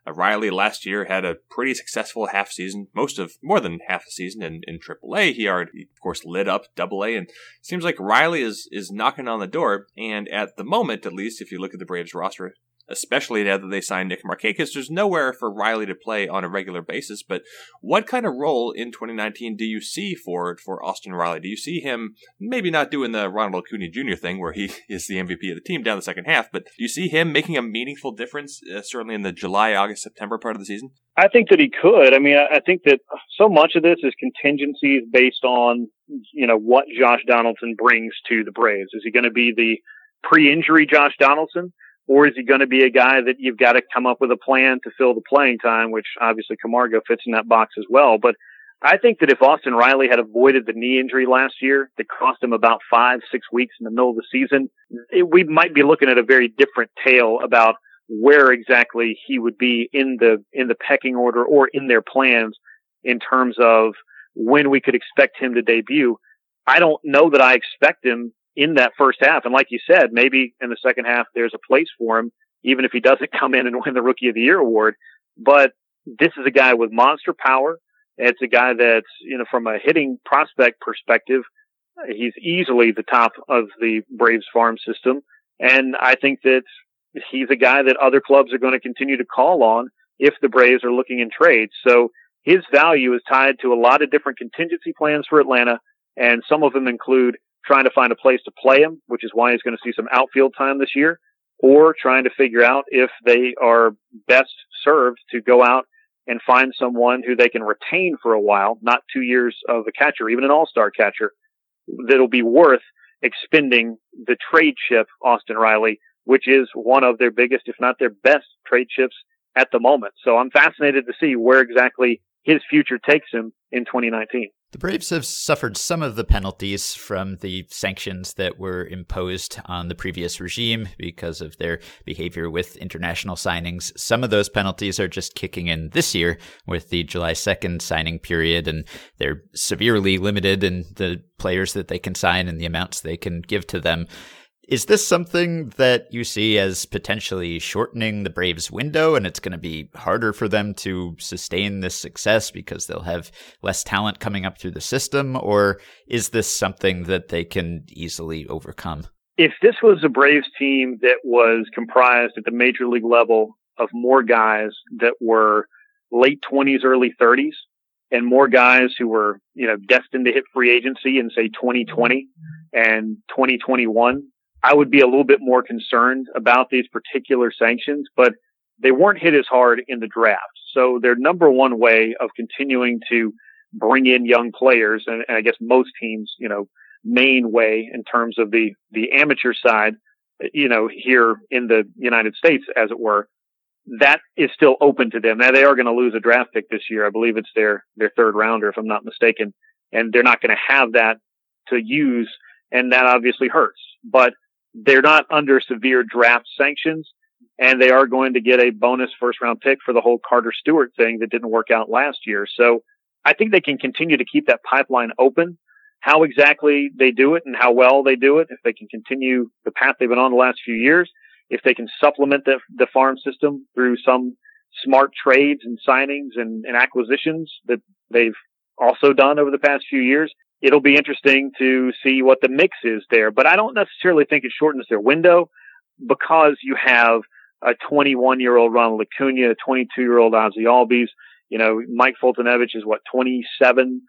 Uh, Riley last year had a pretty successful half season, most of more than half a season in, in AAA. He already, of course, lit up Double A, and seems like Riley is is knocking on the door. And at the moment, at least, if you look at the Braves roster, especially now that they signed Nick Markakis. There's nowhere for Riley to play on a regular basis. But what kind of role in 2019 do you see for for Austin Riley? Do you see him maybe not doing the Ronald Acuna Jr. thing where he is the MVP of the team down the second half, but do you see him making a meaningful difference, uh, certainly in the July, August, September part of the season? I think that he could. I mean, I think that so much of this is contingencies based on, you know, what Josh Donaldson brings to the Braves. Is he going to be the pre-injury Josh Donaldson? Or is he going to be a guy that you've got to come up with a plan to fill the playing time, which obviously Camargo fits in that box as well. But I think that if Austin Riley had avoided the knee injury last year that cost him about five, six weeks in the middle of the season, it, we might be looking at a very different tale about where exactly he would be in the in the pecking order or in their plans in terms of when we could expect him to debut. I don't know that I expect him in that first half. And like you said, maybe in the second half there's a place for him, even if he doesn't come in and win the Rookie of the Year award. But this is a guy with monster power. It's a guy that's, you know, from a hitting prospect perspective, he's easily the top of the Braves farm system. And I think that he's a guy that other clubs are going to continue to call on if the Braves are looking in trades. So his value is tied to a lot of different contingency plans for Atlanta. And some of them include trying to find a place to play him, which is why he's going to see some outfield time this year, or trying to figure out if they are best served to go out and find someone who they can retain for a while, not two years of a catcher, even an all-star catcher, that'll be worth expending the trade chip, Austin Riley, which is one of their biggest, if not their best trade chips at the moment. So I'm fascinated to see where exactly his future takes him in 2019. The Braves have suffered some of the penalties from the sanctions that were imposed on the previous regime because of their behavior with international signings. Some of those penalties are just kicking in this year with the July 2nd signing period, and they're severely limited in the players that they can sign and the amounts they can give to them. Is this something that you see as potentially shortening the Braves' window and it's going to be harder for them to sustain this success because they'll have less talent coming up through the system? Or is this something that they can easily overcome? If this was a Braves team that was comprised at the major league level of more guys that were late 20s, early 30s, and more guys who were, you know, destined to hit free agency in say 2020 and 2021, I would be a little bit more concerned about these particular sanctions, but they weren't hit as hard in the draft. So their number one way of continuing to bring in young players, and, and I guess most teams, you know, main way in terms of the, the amateur side, you know, here in the United States, as it were, that is still open to them. Now they are going to lose a draft pick this year. I believe it's their, their third rounder, if I'm not mistaken, and they're not going to have that to use. And that obviously hurts, but they're not under severe draft sanctions and they are going to get a bonus first round pick for the whole Carter Stewart thing that didn't work out last year. So I think they can continue to keep that pipeline open. How exactly they do it and how well they do it, if they can continue the path they've been on the last few years, if they can supplement the, the farm system through some smart trades and signings and, and acquisitions that they've also done over the past few years, it'll be interesting to see what the mix is there. But I don't necessarily think it shortens their window because you have a 21 year old Ronald Acuna, a 22 year old Ozzie Albies. You know, Mike Foltynewicz is what 27.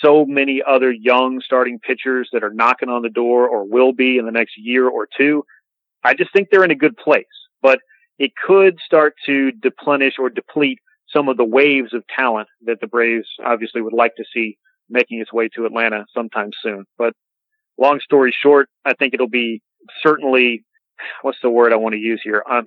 So many other young starting pitchers that are knocking on the door or will be in the next year or two. I just think they're in a good place, but it could start to deplenish or deplete some of the waves of talent that the Braves obviously would like to see making its way to Atlanta sometime soon. But long story short, I think it'll be certainly, what's the word I want to use here? Um,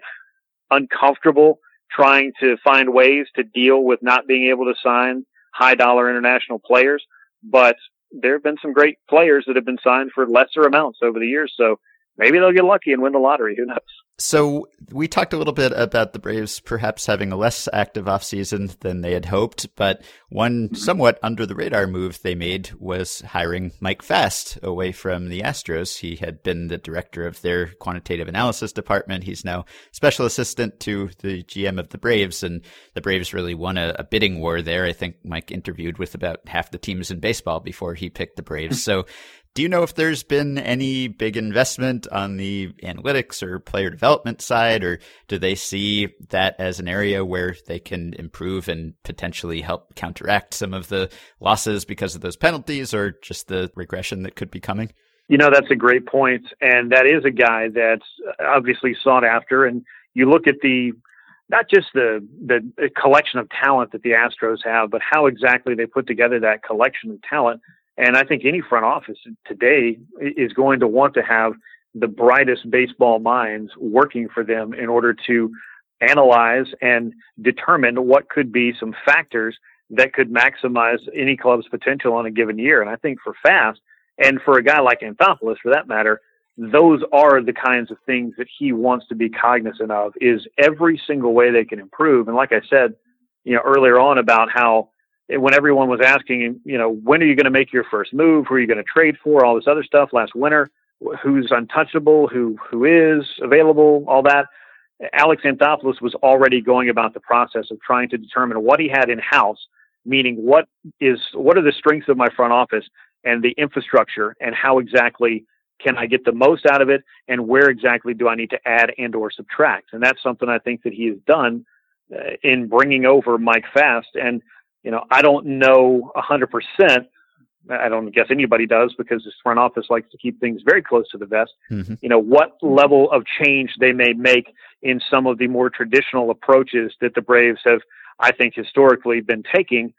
uncomfortable trying to find ways to deal with not being able to sign high dollar international players. But there have been some great players that have been signed for lesser amounts over the years. So maybe they'll get lucky and win the lottery. Who knows? So we talked a little bit about the Braves perhaps having a less active offseason than they had hoped, but one mm-hmm. somewhat under the radar move they made was hiring Mike Fast away from the Astros. He had been the director of their quantitative analysis department. He's now special assistant to the GM of the Braves, and the Braves really won a, a bidding war there. I think Mike interviewed with about half the teams in baseball before he picked the Braves. so do you know if there's been any big investment on the analytics or player development side, or do they see that as an area where they can improve and potentially help counteract some of the losses because of those penalties or just the regression that could be coming? You know, that's a great point. And that is a guy that's obviously sought after. And you look at the not just the the collection of talent that the Astros have, but how exactly they put together that collection of talent. And I think any front office today is going to want to have the brightest baseball minds working for them in order to analyze and determine what could be some factors that could maximize any club's potential on a given year. And I think for Fast and for a guy like Anthopoulos, for that matter, those are the kinds of things that he wants to be cognizant of is every single way they can improve. And like I said, you know, earlier on about how when everyone was asking, you know, when are you going to make your first move? Who are you going to trade for? All this other stuff last winter, who's untouchable, who, who is available, all that. Alex Anthopoulos was already going about the process of trying to determine what he had in house, meaning what is, what are the strengths of my front office and the infrastructure and how exactly can I get the most out of it and where exactly do I need to add and or subtract? And that's something I think that he has done uh, in bringing over Mike Fast. And, you know, I don't know a hundred percent. I don't guess anybody does because this front office likes to keep things very close to the vest. Mm-hmm. You know, what level of change they may make in some of the more traditional approaches that the Braves have, I think, historically been taking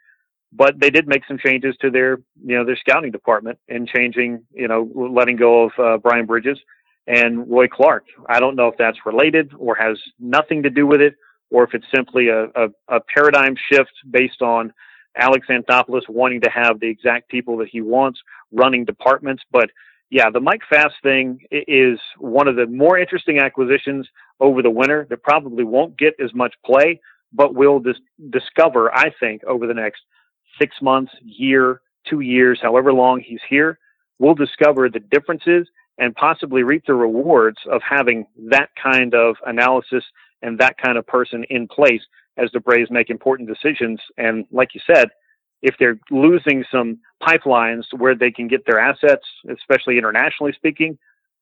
but they did make some changes to their you know their scouting department and changing you know letting go of uh, Brian Bridges and Roy Clark. I don't know if that's related or has nothing to do with it, or if it's simply a, a, a paradigm shift based on Alex Anthopoulos wanting to have the exact people that he wants running departments. But yeah, the Mike Fast thing is one of the more interesting acquisitions over the winter that probably won't get as much play, but we'll dis- discover, I think, over the next six months, year, two years, however long he's here, we'll discover the differences and possibly reap the rewards of having that kind of analysis and that kind of person in place as the Braves make important decisions. And like you said, if they're losing some pipelines where they can get their assets, especially internationally speaking,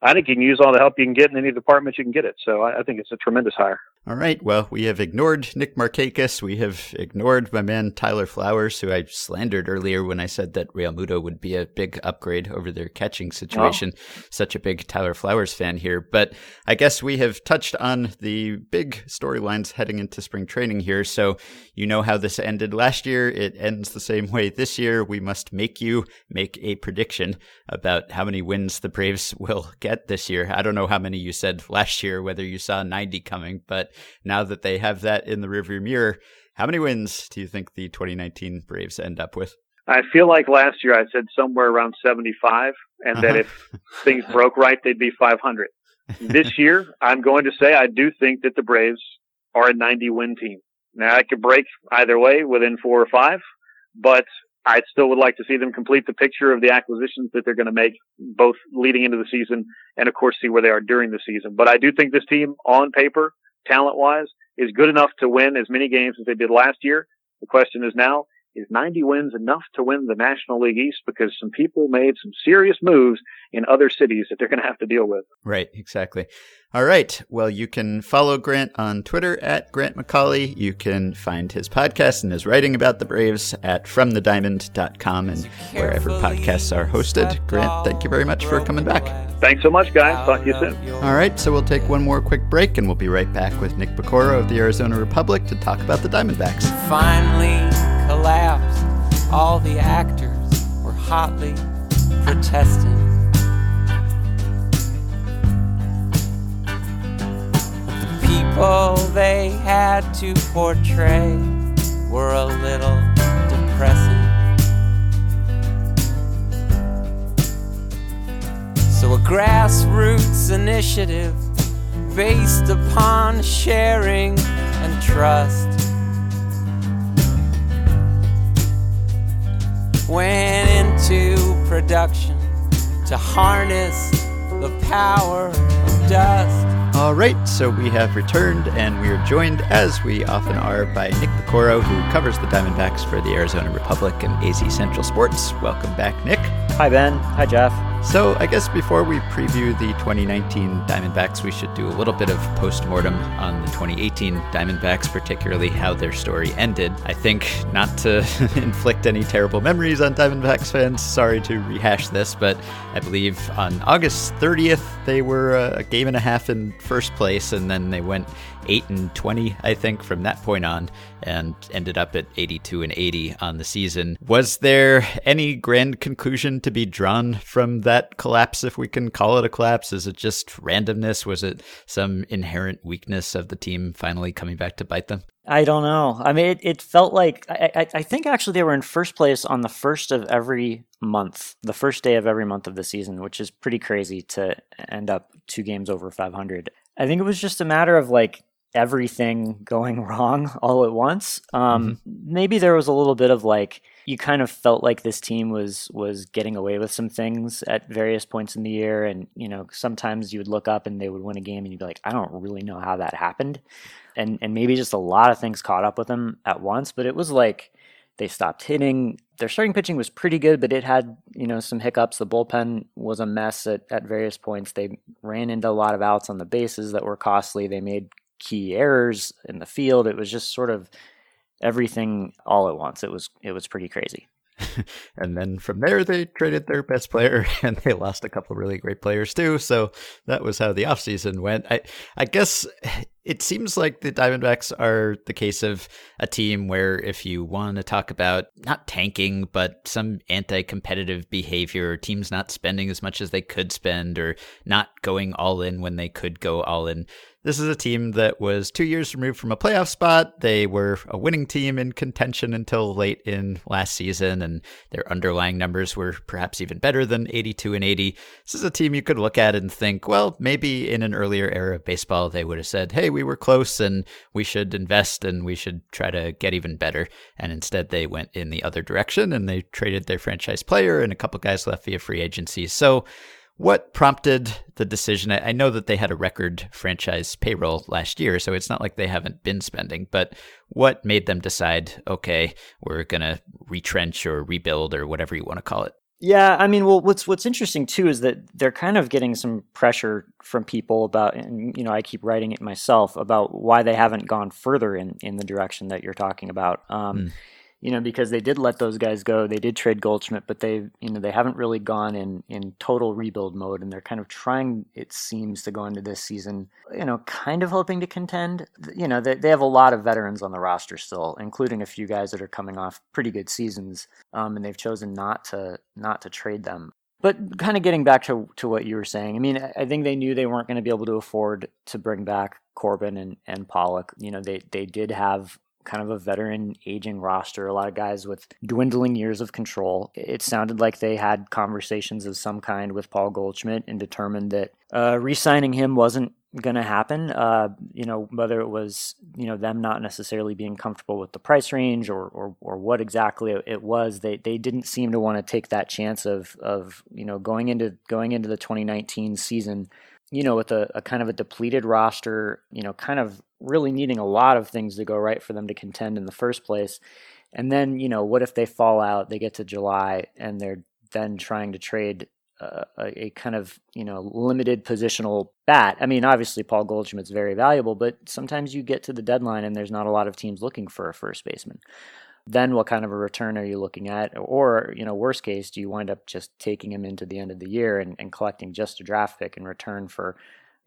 I think you can use all the help you can get in any department you can get it. So I, I think it's a tremendous hire. All right. Well, we have ignored Nick Markakis. We have ignored my man Tyler Flowers, who I slandered earlier when I said that Real Realmuto would be a big upgrade over their catching situation. Oh. Such a big Tyler Flowers fan here. But I guess we have touched on the big storylines heading into spring training here. So you know how this ended last year. It ends the same way this year. We must make you make a prediction about how many wins the Braves will get this year. I don't know how many you said last year, whether you saw 90 coming, but now that they have that in the rearview mirror, how many wins do you think the 2019 Braves end up with? I feel like last year I said somewhere around 75, and uh-huh. that if things broke right, they'd be 500. This year, I'm going to say I do think that the Braves are a 90 win team. Now, I could break either way within four or five, but I still would like to see them complete the picture of the acquisitions that they're going to make, both leading into the season and, of course, see where they are during the season. But I do think this team, on paper, talent wise, is good enough to win as many games as they did last year. The question is now, is 90 wins enough to win the National League East? Because some people made some serious moves in other cities that they're going to have to deal with. Right, exactly. All right. Well, you can follow Grant on Twitter at Grant McAuley. You can find his podcast and his writing about the Braves at FromTheDiamond.com and wherever podcasts are hosted. Grant, thank you very much for coming back. Thanks so much, guys. Talk to you soon. All right. So we'll take one more quick break and we'll be right back with Nick Piecoro of the Arizona Republic to talk about the Diamondbacks. Finally collapsed. All the actors were hotly protesting. The people they had to portray were a little depressing. So, a grassroots initiative based upon sharing and trust went into production to harness the power of dust. All right, so we have returned and we are joined, as we often are, by Nick Piecoro, who covers the Diamondbacks for the Arizona Republic and AZ Central Sports. Welcome back, Nick. Hi, Ben. Hi, Jeff. So, I guess before we preview the 2019 Diamondbacks, we should do a little bit of post-mortem on the 2018 Diamondbacks, particularly how their story ended. I think, not to inflict any terrible memories on Diamondbacks fans, sorry to rehash this, but I believe on August 30th, they were a game and a half in first place, and then they went 8 and 20, I think, from that point on, and ended up at 82 and 80 on the season. Was there any grand conclusion to be drawn from that collapse, if we can call it a collapse? Is it just randomness? Was it some inherent weakness of the team finally coming back to bite them? I don't know. I mean, it, it felt like I, I, I think actually they were in first place on the first of every month, the first day of every month of the season, which is pretty crazy to end up two games over 500. I think it was just a matter of like everything going wrong all at once. Um, mm-hmm. Maybe there was a little bit of like you kind of felt like this team was was getting away with some things at various points in the year, and you know sometimes you would look up and they would win a game, and you'd be like, I don't really know how that happened and and maybe just a lot of things caught up with them at once. But it was like they stopped hitting. Their starting pitching was pretty good, but it had you know some hiccups. The bullpen was a mess at at various points. They ran into a lot of outs on the bases that were costly. They made key errors in the field. It was just sort of everything all at once. It was it was pretty crazy. and then from there, they traded their best player and they lost a couple really great players too. So that was how the offseason went. I, I guess it seems like the Diamondbacks are the case of a team where if you want to talk about not tanking, but some anti competitive behavior, teams not spending as much as they could spend or not going all in when they could go all in, this is a team that was two years removed from a playoff spot. They were a winning team in contention until late in last season, and their underlying numbers were perhaps even better than 82 and 80. This is a team you could look at and think, well, maybe in an earlier era of baseball, they would have said, hey, we were close and we should invest and we should try to get even better. And instead, they went in the other direction and they traded their franchise player and a couple guys left via free agency. So, what prompted the decision? I know that they had a record franchise payroll last year, so it's not like they haven't been spending, but what made them decide, okay, we're going to retrench or rebuild or whatever you want to call it? Yeah, I mean, well, what's what's interesting too is that they're kind of getting some pressure from people about, and you know, I keep writing it myself about why they haven't gone further in in the direction that you're talking about. Um, mm you know, because they did let those guys go. They did trade Goldschmidt, but they, you know, they haven't really gone in in total rebuild mode, and they're kind of trying. It seems to go into this season, you know, kind of hoping to contend. You know, they they have a lot of veterans on the roster still, including a few guys that are coming off pretty good seasons, um, and they've chosen not to not to trade them. But kind of getting back to, to what you were saying, I mean, I think they knew they weren't going to be able to afford to bring back Corbin and, and Pollock. You know, they, they did have kind of a veteran aging roster, a lot of guys with dwindling years of control. It sounded like they had conversations of some kind with Paul Goldschmidt and determined that uh, re signing him wasn't going to happen. Uh, you know, whether it was, you know, them not necessarily being comfortable with the price range or, or, or what exactly it was, they, they didn't seem to want to take that chance of, of, you know, going into, going into the 2019 season you know, with a, a, kind of a depleted roster, you know, kind of really needing a lot of things to go right for them to contend in the first place. And then, you know, what if they fall out, they get to July and they're then trying to trade uh, a, a, kind of, you know, limited positional bat. I mean, obviously Paul Goldschmidt's very valuable, but sometimes you get to the deadline and there's not a lot of teams looking for a first baseman then what kind of a return are you looking at? Or, you know, worst case, do you wind up just taking him into the end of the year and, and collecting just a draft pick in return for,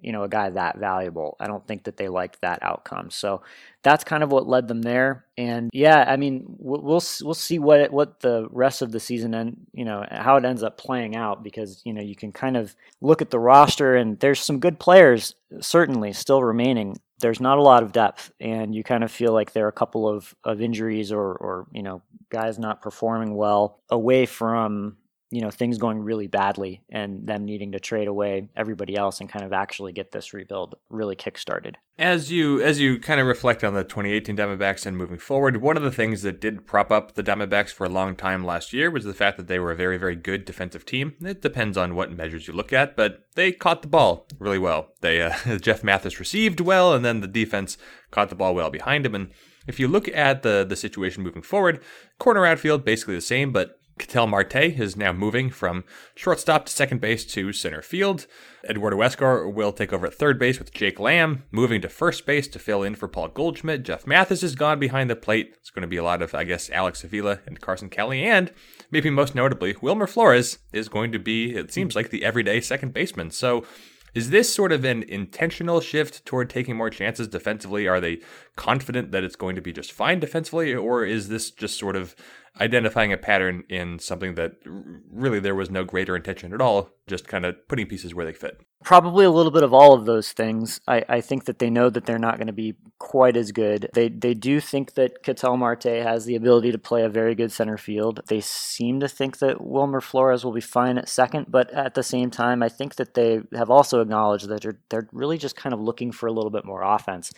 you know, a guy that valuable? I don't think that they liked that outcome. So that's kind of what led them there. And yeah, I mean, we'll we'll, we'll see what it, what the rest of the season and you know how it ends up playing out because you know you can kind of look at the roster and there's some good players certainly still remaining there's not a lot of depth, and you kind of feel like there are a couple of, of injuries or, or you know guys not performing well away from you know things going really badly and them needing to trade away everybody else and kind of actually get this rebuild really kick-started. As you as you kind of reflect on the 2018 Diamondbacks and moving forward, one of the things that did prop up the Diamondbacks for a long time last year was the fact that they were a very very good defensive team. It depends on what measures you look at, but they caught the ball really well. They uh, Jeff Mathis received well, and then the defense caught the ball well behind him. And if you look at the the situation moving forward, corner outfield basically the same, but Ketel Marte is now moving from shortstop to second base to center field. Eduardo Escobar will take over at third base with Jake Lamb, moving to first base to fill in for Paul Goldschmidt. Jeff Mathis is gone behind the plate. It's going to be a lot of, I guess, Alex Avila and Carson Kelly, and maybe most notably, Wilmer Flores is going to be, it seems like, the everyday second baseman. So Is this sort of an intentional shift toward taking more chances defensively? Are they confident that it's going to be just fine defensively, or is this just sort of identifying a pattern in something that really there was no greater intention at all, just kind of putting pieces where they fit? Probably a little bit of all of those things. I, I think that they know that they're not going to be quite as good. They they do think that Ketel Marte has the ability to play a very good center field. They seem to think that Wilmer Flores will be fine at second, but at the same time, I think that they have also acknowledged that they're, they're really just kind of looking for a little bit more offense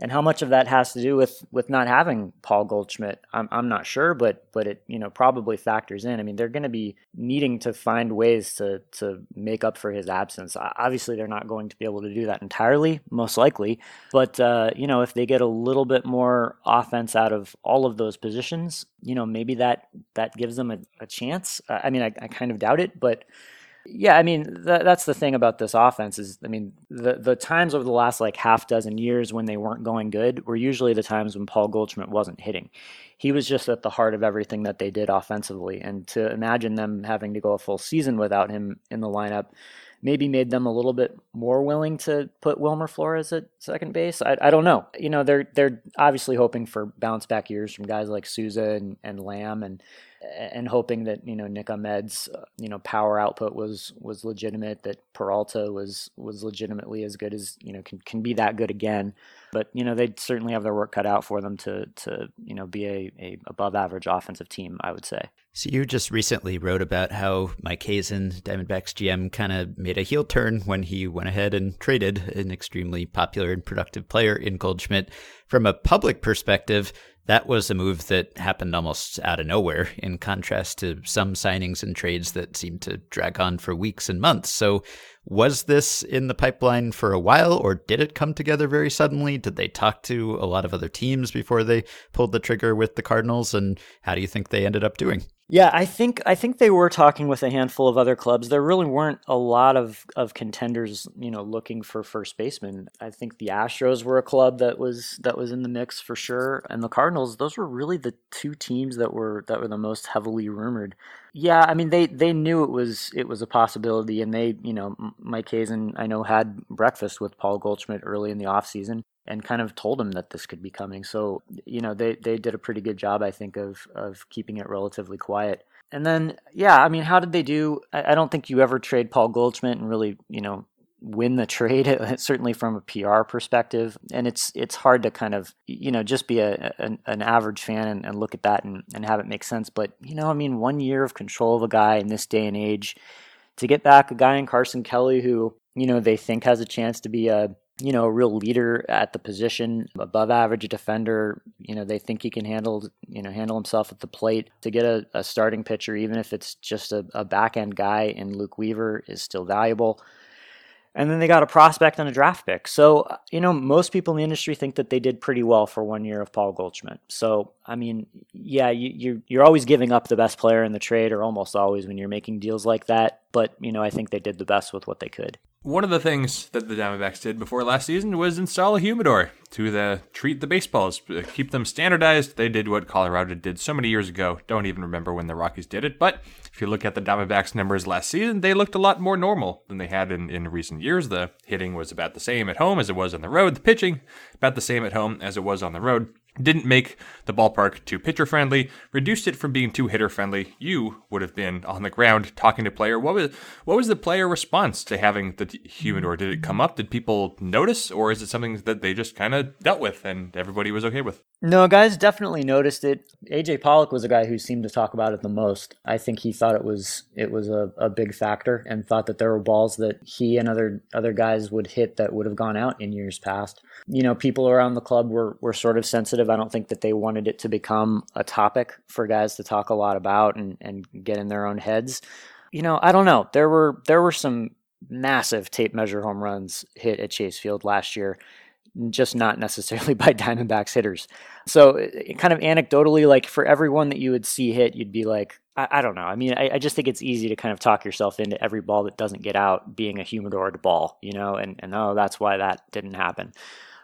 and how much of that has to do with with not having Paul Goldschmidt, I'm I'm not sure, but but it you know probably factors in. I mean, they're going to be needing to find ways to to make up for his absence. Obviously, they're not going to be able to do that entirely, most likely, but uh, you know if they get a little bit more offense out of all of those positions, you know maybe that that gives them a, a chance. I mean, I, I kind of doubt it, but yeah, I mean th- that's the thing about this offense is I mean the the times over the last like half dozen years when they weren't going good were usually the times when Paul Goldschmidt wasn't hitting. He was just at the heart of everything that they did offensively, and to imagine them having to go a full season without him in the lineup maybe made them a little bit more willing to put Wilmer Flores at second base. I, I don't know. You know, they're they're obviously hoping for bounce back years from guys like Souza and, and Lamb and and hoping that you know Nick Ahmed's uh, you know power output was was legitimate, that Peralta was was legitimately as good as you know can can be that good again. But you know they certainly have their work cut out for them to to you know be a, a above average offensive team. I would say. So you just recently wrote about how Mike Hazen, Diamondbacks GM, kind of made a heel turn when he went ahead and traded an extremely popular and productive player in Goldschmidt. From a public perspective, that was a move that happened almost out of nowhere, in contrast to some signings and trades that seemed to drag on for weeks and months. So, was this in the pipeline for a while, or did it come together very suddenly? Did they talk to a lot of other teams before they pulled the trigger with the Cardinals? And how do you think they ended up doing? Yeah, I think I think they were talking with a handful of other clubs. There really weren't a lot of, of contenders, you know, looking for first baseman. I think the Astros were a club that was that was in the mix for sure, and the Cardinals. Those were really the two teams that were that were the most heavily rumored. Yeah, I mean they they knew it was it was a possibility, and they you know Mike Hazen I know had breakfast with Paul Goldschmidt early in the offseason and kind of told him that this could be coming. So, you know, they, they did a pretty good job, I think, of, of keeping it relatively quiet. And then, yeah, I mean, how did they do? I, I don't think you ever trade Paul Goldschmidt and really, you know, win the trade uh, certainly from a PR perspective and it's it's hard to kind of you know just be a, an, an average fan and, and, look at that and, and have it make sense but you know I mean one year of control of a guy in this day and age to get back a guy in Carson Kelly who you know they think has a chance to be a you know, a real leader at the position, above average defender. You know, they think he can handle, you know, handle himself at the plate. To get a, a starting pitcher, even if it's just a, a back end guy in Luke Weaver, is still valuable. And then they got a prospect and a draft pick. So, you know, most people in the industry think that they did pretty well for one year of Paul Goldschmidt. So, I mean, yeah, you, you're, you're always giving up the best player in the trade, or almost always when you're making deals like that. But, you know, I think they did the best with what they could. One of the things that the Diamondbacks did before last season was install a humidor to the, treat the baseballs, uh, keep them standardized. They did what Colorado did so many years ago. Don't even remember when the Rockies did it. But if you look at the Diamondbacks numbers last season, they looked a lot more normal than they had in, in recent years. The hitting was about the same at home as it was on the road. The pitching about the same at home as it was on the road didn't make the ballpark too pitcher friendly, reduced it from being too hitter friendly. You would have been on the ground talking to player. What was what was the player response to having the humidor? Did it come up? Did people notice, or is it something that they just kind of dealt with and everybody was okay with? No, guys definitely noticed it. AJ Pollock was a guy who seemed to talk about it the most. I think he thought it was it was a, a big factor and thought that there were balls that he and other other guys would hit that would have gone out in years past you know, people around the club were, were sort of sensitive. I don't think that they wanted it to become a topic for guys to talk a lot about and, and get in their own heads. You know, I don't know. There were there were some massive tape measure home runs hit at Chase Field last year, just not necessarily by Diamondbacks hitters. So, kind of anecdotally, like for everyone that you would see hit, you'd be like, I, I don't know. I mean, I, I, just think it's easy to kind of talk yourself into every ball that doesn't get out being a humidor ball, you know, and, and oh, that's why that didn't happen.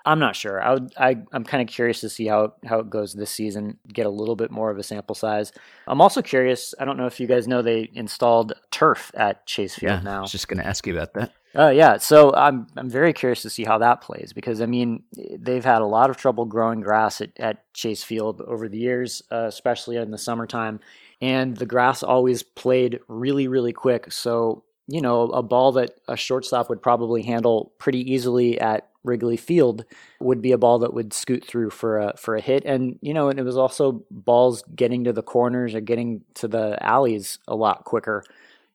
I'm not sure. I would. I, I'm kind of curious to see how how it goes this season. Get a little bit more of a sample size. I'm also curious. I don't know if you guys know they installed turf at Chase Field yeah, now. I was just going to ask you about that. Uh, yeah, so I'm I'm very curious to see how that plays because I mean they've had a lot of trouble growing grass at, at Chase Field over the years, uh, especially in the summertime, and the grass always played really really quick. So you know a ball that a shortstop would probably handle pretty easily at Wrigley Field would be a ball that would scoot through for a for a hit, and you know and it was also balls getting to the corners or getting to the alleys a lot quicker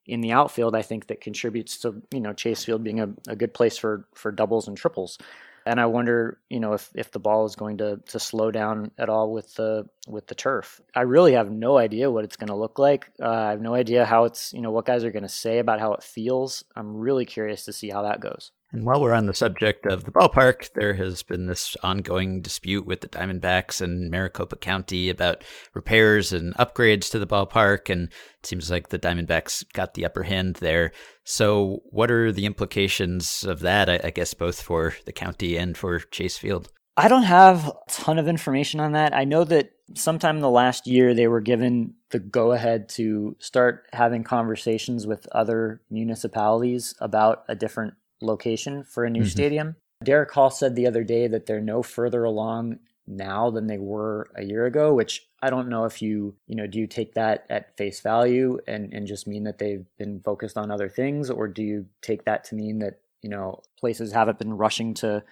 in the outfield, I think that contributes to you know Chase Field being a, a good place for for doubles and triples. And I wonder, you know, if, if the ball is going to, to slow down at all with the with the turf. I really have no idea what it's going to look like. Uh, I have no idea how it's, you know, what guys are going to say about how it feels. I'm really curious to see how that goes. And while we're on the subject of the ballpark, there has been this ongoing dispute with the Diamondbacks and Maricopa County about repairs and upgrades to the ballpark. And it seems like the Diamondbacks got the upper hand there. So, what are the implications of that, I, I guess, both for the county and for Chase Field? I don't have a ton of information on that. I know that sometime in the last year they were given the go ahead to start having conversations with other municipalities about a different location for a new mm-hmm. stadium. Derek Hall said the other day that they're no further along now than they were a year ago, which I don't know if you, you know, do you take that at face value and, and just mean that they've been focused on other things, or do you take that to mean that, you know, places haven't been rushing to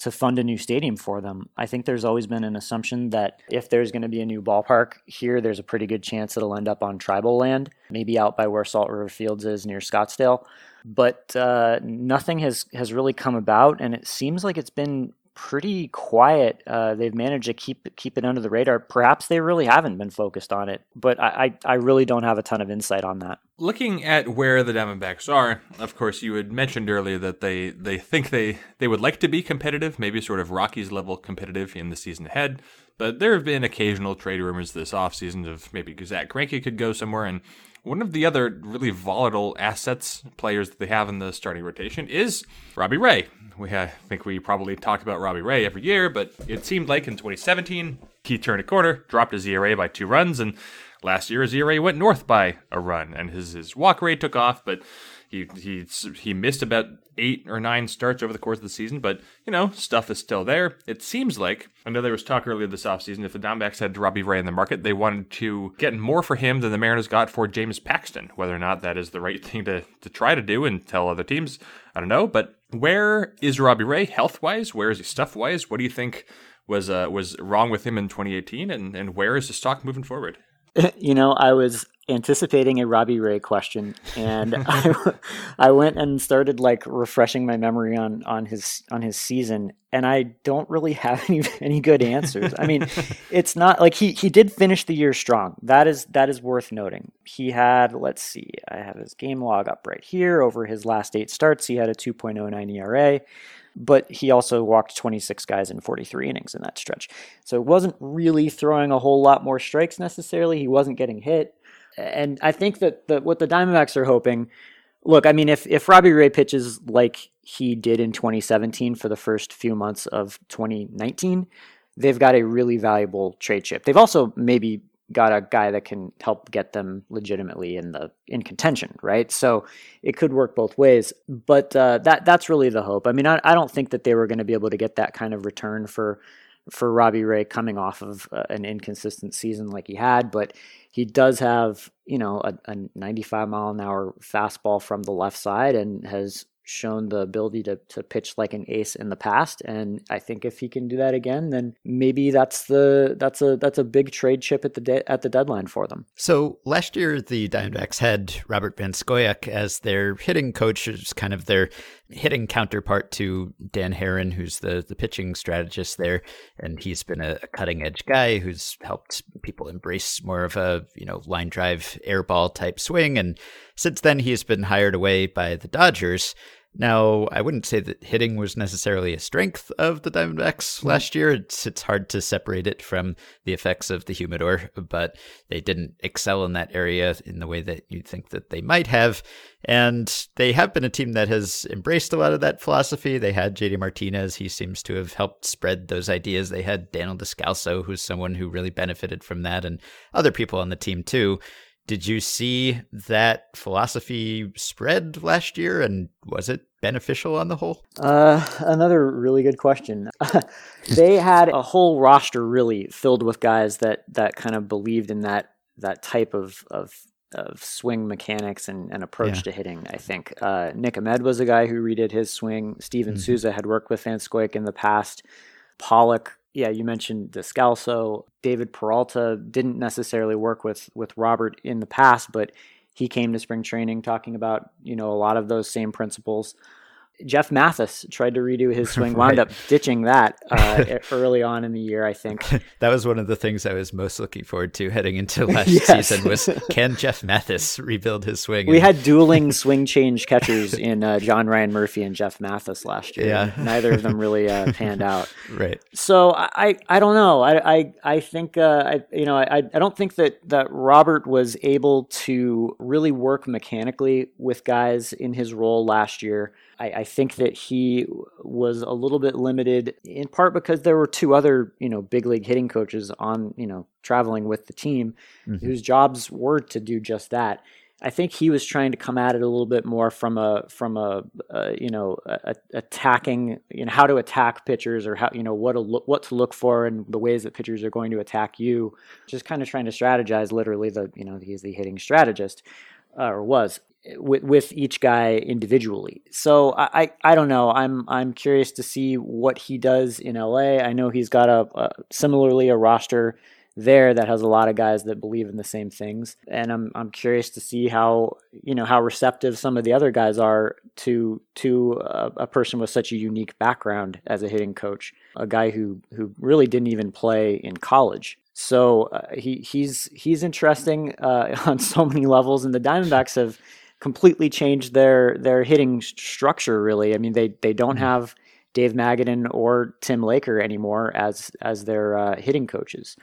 to fund a new stadium for them. I think there's always been an assumption that if there's going to be a new ballpark here, there's a pretty good chance it'll end up on tribal land, maybe out by where Salt River Fields is near Scottsdale but uh, nothing has has really come about, and it seems like it's been pretty quiet. Uh, they've managed to keep keep it under the radar. Perhaps they really haven't been focused on it, but I, I, I really don't have a ton of insight on that. Looking at where the Diamondbacks are, of course, you had mentioned earlier that they they think they they would like to be competitive, maybe sort of Rockies level competitive in the season ahead. But there have been occasional trade rumors this offseason of maybe Zack Greinke could go somewhere, and one of the other really volatile assets players that they have in the starting rotation is Robbie Ray. We I think we probably talk about Robbie Ray every year, but it seemed like in 2017 he turned a corner, dropped his ERA by two runs, and last year his ERA went north by a run, and his his walk rate took off, but he he he missed about eight or nine starts over the course of the season, but you know stuff is still there. It seems like I know there was talk earlier this offseason if the Diamondbacks had Robbie Ray in the market, they wanted to get more for him than the Mariners got for James Paxton. Whether or not that is the right thing to to try to do and tell other teams, I don't know. But where is Robbie Ray health wise? Where is he stuff wise? What do you think was uh, was wrong with him in 2018, and and where is the stock moving forward? You know, I was anticipating a Robbie Ray question, and I, I went and started like refreshing my memory on on his on his season, and I don't really have any any good answers. I mean, it's not like he he did finish the year strong. That is that is worth noting. He had let's see, I have his game log up right here. Over his last eight starts, he had a 2.09 ERA but he also walked 26 guys in 43 innings in that stretch. So it wasn't really throwing a whole lot more strikes necessarily. He wasn't getting hit. And I think that the, what the Diamondbacks are hoping, look, I mean, if, if Robbie Ray pitches like he did in 2017 for the first few months of 2019, they've got a really valuable trade chip. They've also maybe got a guy that can help get them legitimately in the in contention, right? So it could work both ways, but uh, that that's really the hope. I mean, I, I don't think that they were going to be able to get that kind of return for for Robbie Ray coming off of uh, an inconsistent season like he had, but he does have you know a, a 95 mile an hour fastball from the left side and has shown the ability to, to pitch like an ace in the past. And I think if he can do that again then maybe that's the that's a that's a big trade chip at the de- at the deadline for them. So last year the Diamondbacks had Robert Van Scoyoc as their hitting coach as kind of their hitting counterpart to Dan Haren who's the the pitching strategist there. And he's been a, a cutting edge guy who's helped people embrace more of a you know line drive airball type swing. And since then he's been hired away by the Dodgers now, I wouldn't say that hitting was necessarily a strength of the Diamondbacks mm-hmm. last year. It's, it's hard to separate it from the effects of the humidor, but they didn't excel in that area in the way that you'd think that they might have. And they have been a team that has embraced a lot of that philosophy. They had JD Martinez. He seems to have helped spread those ideas. They had Daniel Descalso, who's someone who really benefited from that, and other people on the team too. Did you see that philosophy spread last year? And was it beneficial on the whole? Uh, another really good question. they had a whole roster really filled with guys that that kind of believed in that that type of of, of swing mechanics and, and approach Yeah. to hitting. I think uh, Nick Ahmed was a guy who redid his swing. Steven Mhm. Souza had worked with Van Scoyoc in the past. Pollock, yeah, you mentioned Descalso. David Peralta didn't necessarily work with with Robert in the past, but he came to spring training talking about you know a lot of those same principles. Jeff Mathis tried to redo his swing, wound Right. up ditching that uh, early on in the year, I think. that was one of the things I was most looking forward to heading into last Yes. season was can Jeff Mathis rebuild his swing? We And had dueling swing change catchers in uh, John Ryan Murphy and Jeff Mathis last year. Yeah. neither of them really uh, panned out. right. So I, I, I don't know. I, I, I think uh, I, you know, I, I don't think that that Robert was able to really work mechanically with guys in his role last year. I, I think that he was a little bit limited in part because there were two other, you know, big league hitting coaches on, you know, traveling with the team Mhm. whose jobs were to do just that. I think he was trying to come at it a little bit more from a from a, uh you know a, a- attacking you know how to attack pitchers or how you know what to look what to look for and the ways that pitchers are going to attack you. Just kind of trying to strategize. Literally, the you know he's the hitting strategist uh, or was with with each guy individually. So I, I I don't know. I'm I'm curious to see what he does in LA. I know he's got a, a similarly a roster there that has a lot of guys that believe in the same things and I'm I'm curious to see how you know how receptive some of the other guys are to to a, a person with such a unique background as a hitting coach a guy who who really didn't even play in college so uh, he he's he's interesting uh, on so many levels and the Diamondbacks have completely changed their their hitting structure really I mean they they don't have Dave Magadan or Tim Laker anymore as as their uh, hitting coaches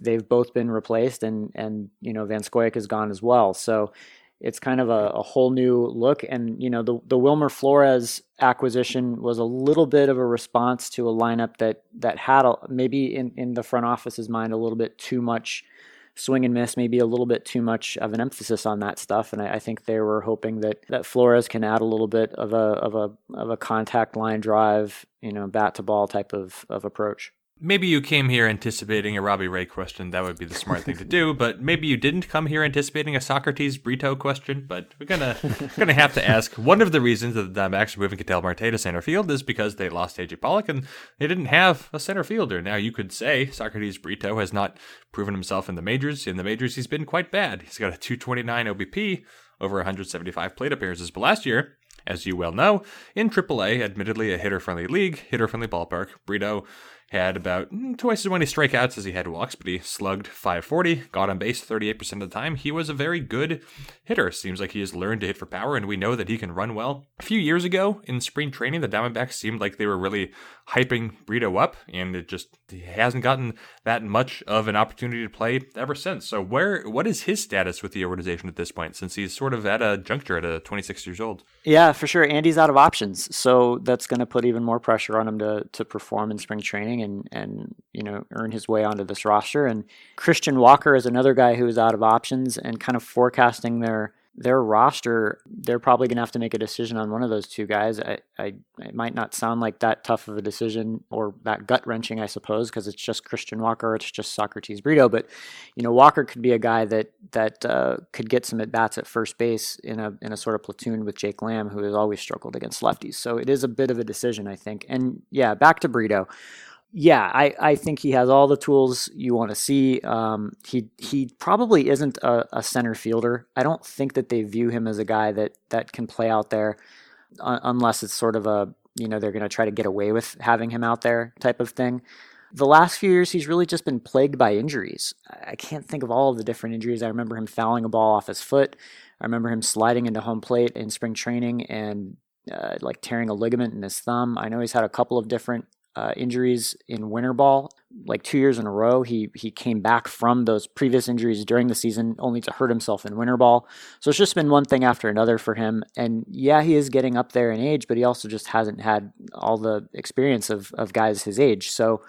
they've both been replaced and and you know Van Scoyoc is gone as well. So it's kind of a, a whole new look. And you know the the Wilmer Flores acquisition was a little bit of a response to a lineup that that had a, maybe in in the front office's mind a little bit too much swing and miss, maybe a little bit too much of an emphasis on that stuff. And I, I think they were hoping that that Flores can add a little bit of a of a of a contact line drive, you know, bat to ball type of of approach. Maybe you came here anticipating a Robbie Ray question. That would be the smart thing to do. But maybe you didn't come here anticipating a Socrates Brito question. But we're gonna gonna have to ask. One of the reasons that the Diamondbacks are moving Ketel Marte to center field is because they lost AJ Pollock and they didn't have a center fielder. Now you could say Socrates Brito has not proven himself in the majors. In the majors, he's been quite bad. He's got a 229 OBP over 175 plate appearances. But last year, as you well know, in AAA, admittedly a hitter friendly league, hitter friendly ballpark, Brito had about mm, twice as many strikeouts as he had walks, but he slugged 540, got on base 38% of the time. He was a very good hitter. Seems like he has learned to hit for power, and we know that he can run well. A few years ago in spring training, the Diamondbacks seemed like they were really hyping Brito up, and it just he hasn't gotten that much of an opportunity to play ever since. So, where what is his status with the organization at this point, since he's sort of at a juncture at a 26 years old? Yeah, for sure. Andy's out of options, so that's going to put even more pressure on him to to perform in spring training and and you know earn his way onto this roster. And Christian Walker is another guy who is out of options and kind of forecasting their their roster. They're probably going to have to make a decision on one of those two guys. I, I it might not sound like that tough of a decision or that gut wrenching, I suppose, because it's just Christian Walker, it's just Socrates Brito. But you know, Walker could be a guy that that uh, could get some at bats at first base in a in a sort of platoon with Jake Lamb, who has always struggled against lefties. So it is a bit of a decision, I think. And yeah, back to Brito. Yeah, I, I think he has all the tools you want to see. Um, he he probably isn't a, a center fielder. I don't think that they view him as a guy that that can play out there, un- unless it's sort of a you know they're going to try to get away with having him out there type of thing the last few years he's really just been plagued by injuries. I can't think of all of the different injuries. I remember him fouling a ball off his foot. I remember him sliding into home plate in spring training and uh, like tearing a ligament in his thumb. I know he's had a couple of different uh, injuries in winter ball, like two years in a row. He he came back from those previous injuries during the season, only to hurt himself in winter ball. So it's just been one thing after another for him. And yeah, he is getting up there in age, but he also just hasn't had all the experience of of guys his age. So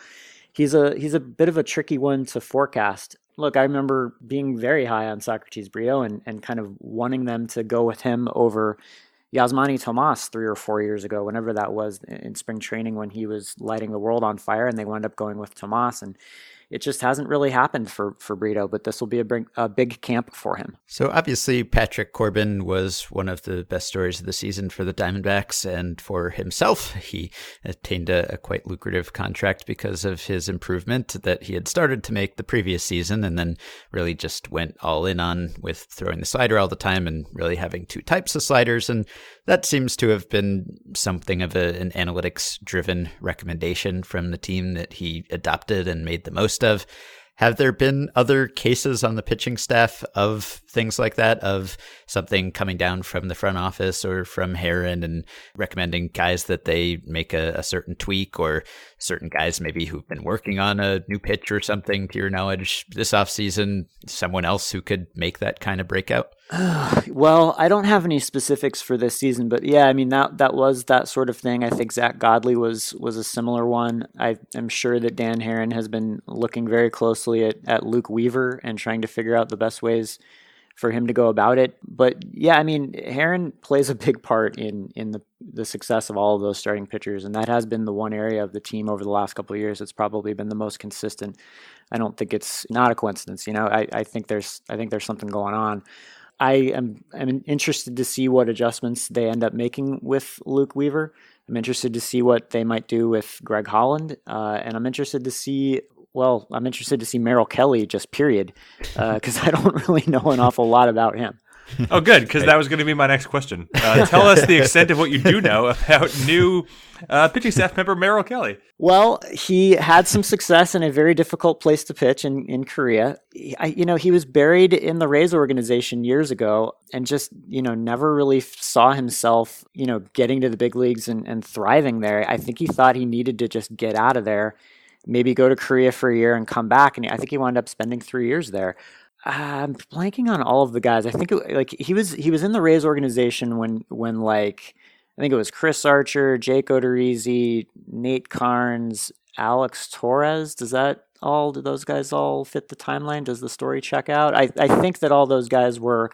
he's a he's a bit of a tricky one to forecast. Look, I remember being very high on Socrates Brito and, and kind of wanting them to go with him over, Yasmani Tomas three or four years ago, whenever that was in spring training when he was lighting the world on fire, and they wound up going with Tomas and it just hasn't really happened for for Brito, but this will be a big, a big camp for him. So obviously, Patrick Corbin was one of the best stories of the season for the Diamondbacks, and for himself, he attained a, a quite lucrative contract because of his improvement that he had started to make the previous season, and then really just went all in on with throwing the slider all the time and really having two types of sliders, and that seems to have been something of a, an analytics driven recommendation from the team that he adopted and made the most of. Have there been other cases on the pitching staff of things like that, of something coming down from the front office or from Haren and recommending guys that they make a, a, certain tweak or certain guys maybe who've been working on a new pitch or something, to your knowledge, this offseason, someone else who could make that kind of breakout? well, I don't have any specifics for this season, but yeah, I mean that that was that sort of thing. I think Zack Godley was was a similar one. I am sure that Dan Haren has been looking very closely at, at Luke Weaver and trying to figure out the best ways for him to go about it. But yeah, I mean Haren plays a big part in in the the success of all of those starting pitchers, and that has been the one area of the team over the last couple of years that's probably been the most consistent. I don't think it's not a coincidence. You know, I, I think there's I think there's something going on. I am am interested to see what adjustments they end up making with Luke Weaver. I'm interested to see what they might do with Greg Holland, uh, and I'm interested to see. Well, I'm interested to see Merrill Kelly, just period, because uh, I don't really know an awful lot about him oh, good, because that was going to be my next question. Uh, tell us the extent of what you do know about new uh, pitching staff member Merrill Kelly. Well, he had some success in a very difficult place to pitch in, in Korea. I, you know, he was buried in the Rays organization years ago and just, you know, never really saw himself, you know, getting to the big leagues and, and thriving there. I think he thought he needed to just get out of there, maybe go to Korea for a year and come back. And I think he wound up spending three years there. I'm blanking on all of the guys. I think it, like he was he was in the Rays organization when when like I think it was Chris Archer, Jake Odorizzi, Nate Karns, Alex Torres. Does that all do those guys all fit the timeline? Does the story check out? I, I think that all those guys were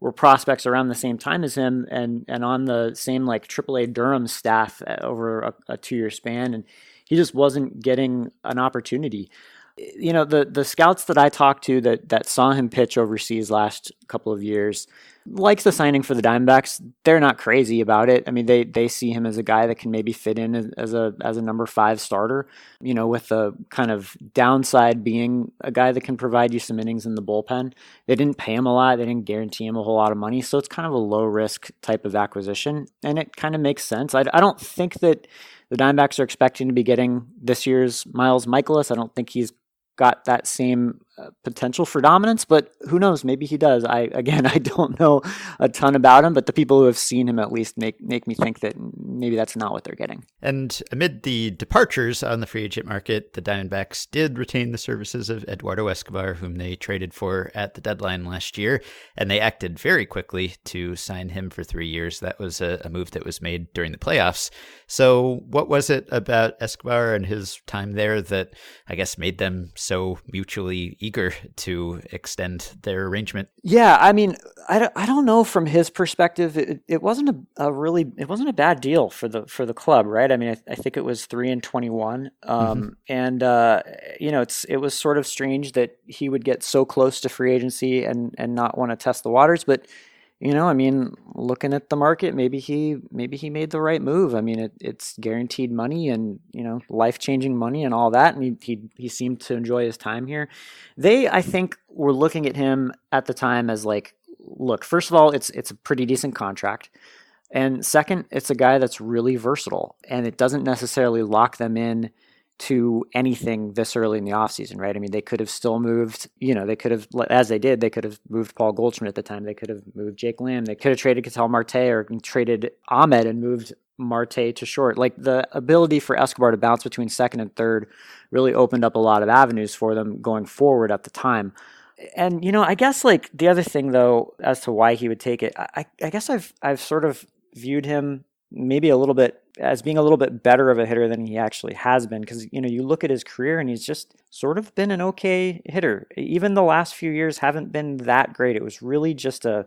were prospects around the same time as him and and on the same like AAA Durham staff uh, over a, a two year span and he just wasn't getting an opportunity you know the the scouts that I talked to that that saw him pitch overseas last couple of years likes the signing for the Diamondbacks. They're not crazy about it. I mean, they they see him as a guy that can maybe fit in as, as a as a number five starter. You know, with the kind of downside being a guy that can provide you some innings in the bullpen. They didn't pay him a lot. They didn't guarantee him a whole lot of money, so it's kind of a low risk type of acquisition, and it kind of makes sense. I, I don't think that. The Diamondbacks are expecting to be getting this year's Miles Mikolas. I don't think he's got that same uh, potential for dominance, but who knows? Maybe he does. I again, I don't know a ton about him, but the people who have seen him at least make make me think that maybe that's not what they're getting. And amid the departures on the free agent market, the Diamondbacks did retain the services of Eduardo Escobar, whom they traded for at the deadline last year, and they acted very quickly to sign him for three years. That was a, a move that was made during the playoffs. So, what was it about Escobar and his time there that I guess made them so mutually eager to extend their arrangement. Yeah, I mean, I don't, I don't know from his perspective. It, it wasn't a, a, really it wasn't a bad deal for the for the club, right? I mean, I, I think it was three and twenty one, um, mm-hmm. and uh, you know, it's it was sort of strange that he would get so close to free agency and and not want to test the waters, but you know, I mean, looking at the market, maybe he maybe he made the right move. I mean, it, it's guaranteed money and you know life changing money and all that, and he, he he seemed to enjoy his time here. They, I think, were looking at him at the time as like, look, first of all, it's it's a pretty decent contract. And second, it's a guy that's really versatile and it doesn't necessarily lock them in to anything this early in the offseason, right? I mean, they could have still moved, you know, they could have, as they did, they could have moved Paul Goldschmidt at the time. They could have moved Jake Lamb. They could have traded Ketel Marte or traded Ahmed and moved Marte to short. Like the ability for Escobar to bounce between second and third really opened up a lot of avenues for them going forward at the time. And you know, I guess like the other thing though, as to why he would take it, I, I guess I've I've sort of viewed him maybe a little bit as being a little bit better of a hitter than he actually has been because you know you look at his career and he's just sort of been an okay hitter even the last few years haven't been that great it was really just a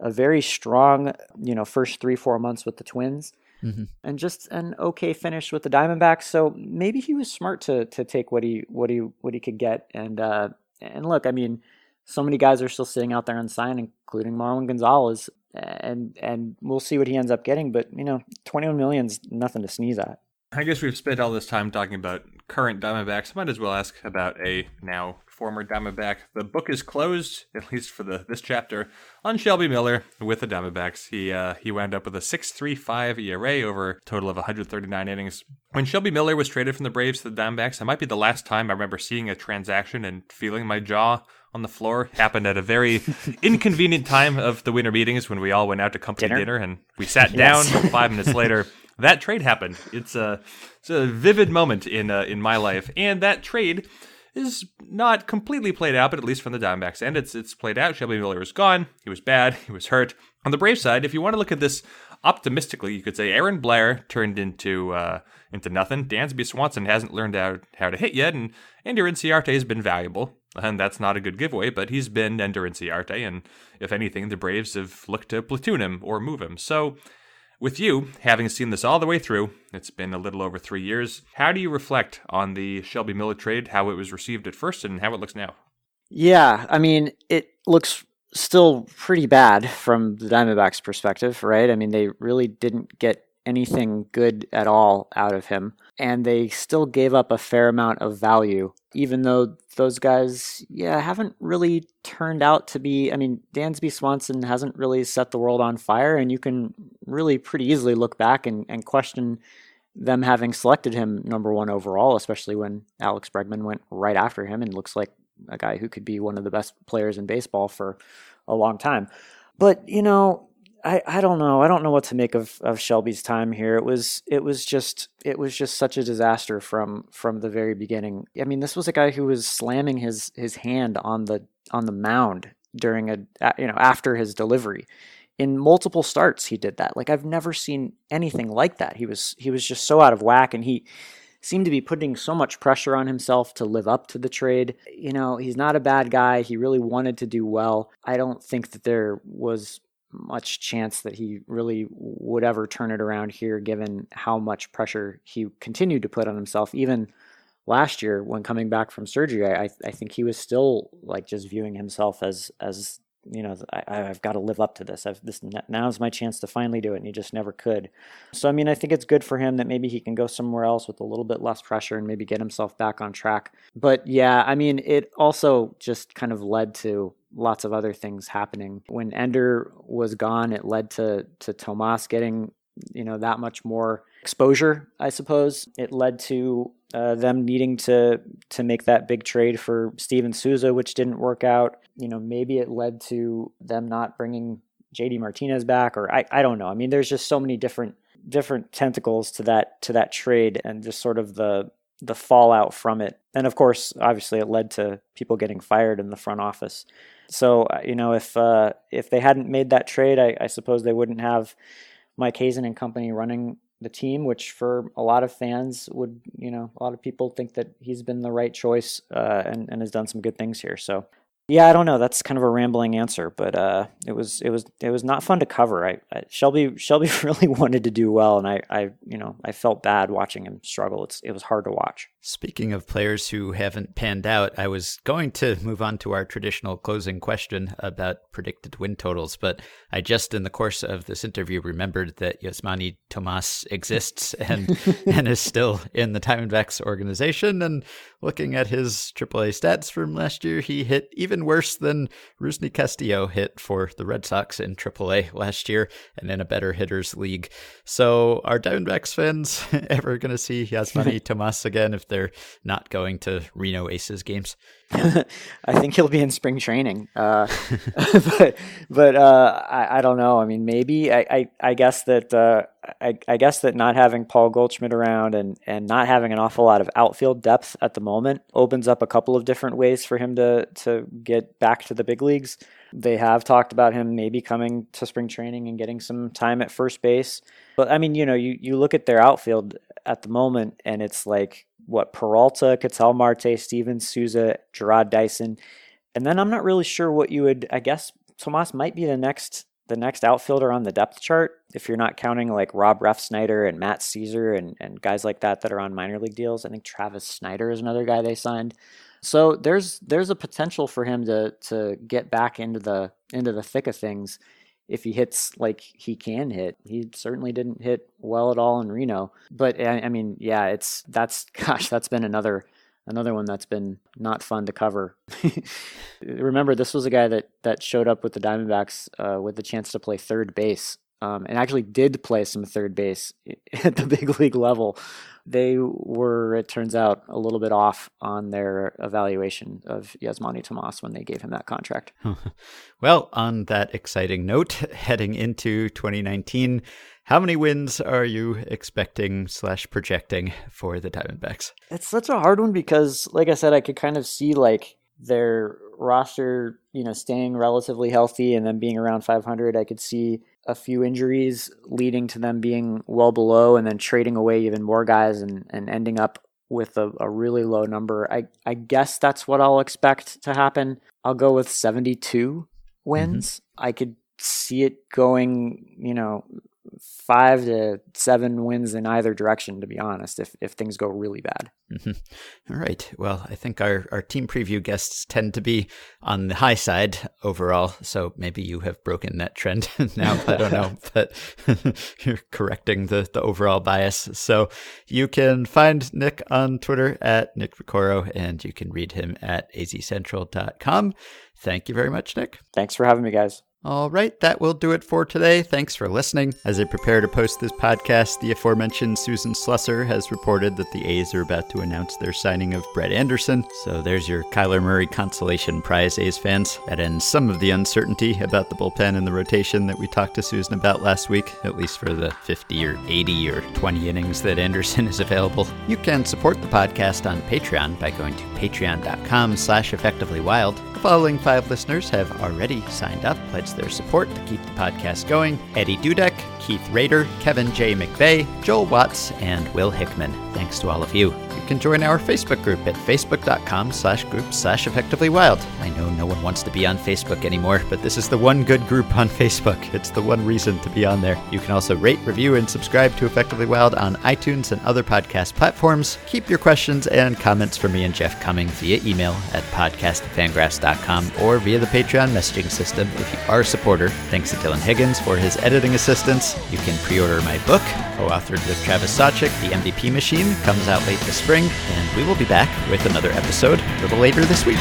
a very strong, you know, first three four months with the Twins, Mhm. and just an okay finish with the Diamondbacks. So maybe he was smart to to take what he what he what he could get. And uh, and look, I mean, so many guys are still sitting out there unsigned, including Marwin Gonzalez, and and we'll see what he ends up getting. But you know, twenty one million's nothing to sneeze at. I guess we've spent all this time talking about current Diamondbacks. I Might as well ask about a now former Diamondback. The book is closed, at least for the this chapter, on Shelby Miller with the Diamondbacks. He uh, he wound up with a 6.35 ERA over a total of 139 innings. When Shelby Miller was traded from the Braves to the Diamondbacks, that might be the last time I remember seeing a transaction and feeling my jaw on the floor. Happened at a very inconvenient time of the winter meetings when we all went out to company Dinner? dinner, and we sat Yes. down. Five minutes later, that trade happened. It's a it's a vivid moment in uh, in my life, and that trade is not completely played out, but at least from the Diamondbacks end, it's it's played out. Shelby Miller was gone. He was bad. He was hurt. On the Brave side, if you want to look at this optimistically, you could say Aaron Blair turned into uh, into nothing. Dansby Swanson hasn't learned how, how to hit yet, and Ender Inciarte has been valuable. And that's not a good giveaway, but he's been Ender Inciarte, and if anything, the Braves have looked to platoon him or move him. So with you, having seen this all the way through, it's been a little over three years. How do you reflect on the Shelby Miller trade, how it was received at first, and how it looks now? Yeah, I mean, it looks still pretty bad from the Diamondbacks' perspective, right? I mean, they really didn't get anything good at all out of him, and they still gave up a fair amount of value, even though those guys, yeah, haven't really turned out to be. I mean, Dansby Swanson hasn't really set the world on fire, and you can really pretty easily look back and, and question them having selected him number one overall, especially when Alex Bregman went right after him and looks like a guy who could be one of the best players in baseball for a long time. But you know, I, I don't know. I don't know what to make of, of Shelby's time here. It was it was just it was just such a disaster from from the very beginning. I mean, this was a guy who was slamming his his hand on the on the mound during a you know after his delivery. In multiple starts, he did that. Like I've never seen anything like that. He was he was just so out of whack, and he seemed to be putting so much pressure on himself to live up to the trade. You know, he's not a bad guy. He really wanted to do well. I don't think that there was much chance that he really would ever turn it around here, given how much pressure he continued to put on himself. Even last year, when coming back from surgery, I, I think he was still like just viewing himself as as you know I, I've got to live up to this. I've this now's my chance to finally do it, and he just never could. So I mean, I think it's good for him that maybe he can go somewhere else with a little bit less pressure and maybe get himself back on track. But yeah, I mean, it also just kind of led to lots of other things happening. When Ender was gone, it led to to Tomas getting you know that much more exposure. I suppose it led to uh, them needing to to make that big trade for Steven Souza, which didn't work out. You know, maybe it led to them not bringing JD Martinez back, or I, I don't know. I mean, there's just so many different different tentacles to that to that trade, and just sort of the the fallout from it. And of course, obviously, it led to people getting fired in the front office. So uh, you know, if uh, if they hadn't made that trade, I, I suppose they wouldn't have Mike Hazen and company running the team, which for a lot of fans would, you know, a lot of people think that he's been the right choice uh, and, and has done some good things here. So, yeah, I don't know. That's kind of a rambling answer, but uh, it was it was it was not fun to cover. I, I Shelby Shelby really wanted to do well, and I, I you know I felt bad watching him struggle. It's it was hard to watch. Speaking of players who haven't panned out, I was going to move on to our traditional closing question about predicted win totals, but I just, in the course of this interview, remembered that Yasmani Tomas exists and and is still in the Diamondbacks organization. And looking at his AAA stats from last year, he hit even worse than Rusney Castillo hit for the Red Sox in AAA last year, and in a better hitters league. So, are Diamondbacks fans ever going to see Yasmani Tomas again if they're not going to Reno Aces games? I think he'll be in spring training, uh, but but uh, I, I don't know. I mean, maybe I I, I guess that uh, I, I guess that not having Paul Goldschmidt around and and not having an awful lot of outfield depth at the moment opens up a couple of different ways for him to to get back to the big leagues. They have talked about him maybe coming to spring training and getting some time at first base. But I mean, you know, you, you look at their outfield at the moment and it's like what Peralta, Ketel Marte, Steven Souza, Jarrod Dyson. And then I'm not really sure what you would I guess Tomas might be the next the next outfielder on the depth chart, if you're not counting like Rob Refsnyder and Matt Szczur and, and guys like that that are on minor league deals. I think Travis Snider is another guy they signed. So there's there's a potential for him to to get back into the into the thick of things if he hits like he can hit. He certainly didn't hit well at all in Reno. But I, I mean, yeah, it's that's gosh, that's been another another one that's been not fun to cover. Remember, this was a guy that that showed up with the Diamondbacks uh, with the chance to play third base, um, and actually did play some third base at the big league level. They were, it turns out, a little bit off on their evaluation of Yasmani Tomas when they gave him that contract. well, on that exciting note, heading into 2019, how many wins are you expecting slash projecting for the Diamondbacks? It's such a hard one because, like I said, I could kind of see like their roster, you know, staying relatively healthy and then being around 500. I could see a few injuries leading to them being well below and then trading away even more guys and, and ending up with a, a really low number. I, I guess that's what I'll expect to happen. I'll go with 72 wins. Mm-hmm. I could see it going, you know, five to seven wins in either direction, to be honest, if, if things go really bad. Mm-hmm. All right. Well, I think our, our team preview guests tend to be on the high side overall. So maybe you have broken that trend now. I don't know, but you're correcting the, the overall bias. So you can find Nick on Twitter at Nick Piecoro, and you can read him at azcentral.com. Thank you very much, Nick. Thanks for having me, guys. All right, that will do it for today. Thanks for listening. As I prepare to post this podcast, the aforementioned Susan Slusser has reported that the A's are about to announce their signing of Brett Anderson. So there's your Kyler Murray consolation prize, A's fans. That ends some of the uncertainty about the bullpen and the rotation that we talked to Susan about last week, at least for the 50 or 80 or 20 innings that Anderson is available. You can support the podcast on Patreon by going to patreon.com slash effectivelywild. The following five listeners have already signed up, pledged their support to keep the podcast going. Eddie Dudek, Keith Rader, Kevin J. McVeigh, Joel Watts, and Will Hickman. Thanks to all of you. Can join our Facebook group at facebook.com slash group slash effectively wild. I know no one wants to be on Facebook anymore, but this is the one good group on Facebook. It's the one reason to be on there. You can also rate, review, and subscribe to Effectively Wild on iTunes and other podcast platforms. Keep your questions and comments for me and Jeff coming via email at podcastfangraphs.com or via the Patreon messaging system if you are a supporter. Thanks to Dylan Higgins for his editing assistance. You can pre-order my book, co-authored with Travis Sawchik, The MVP Machine, comes out late this spring, and we will be back with another episode a little later this week.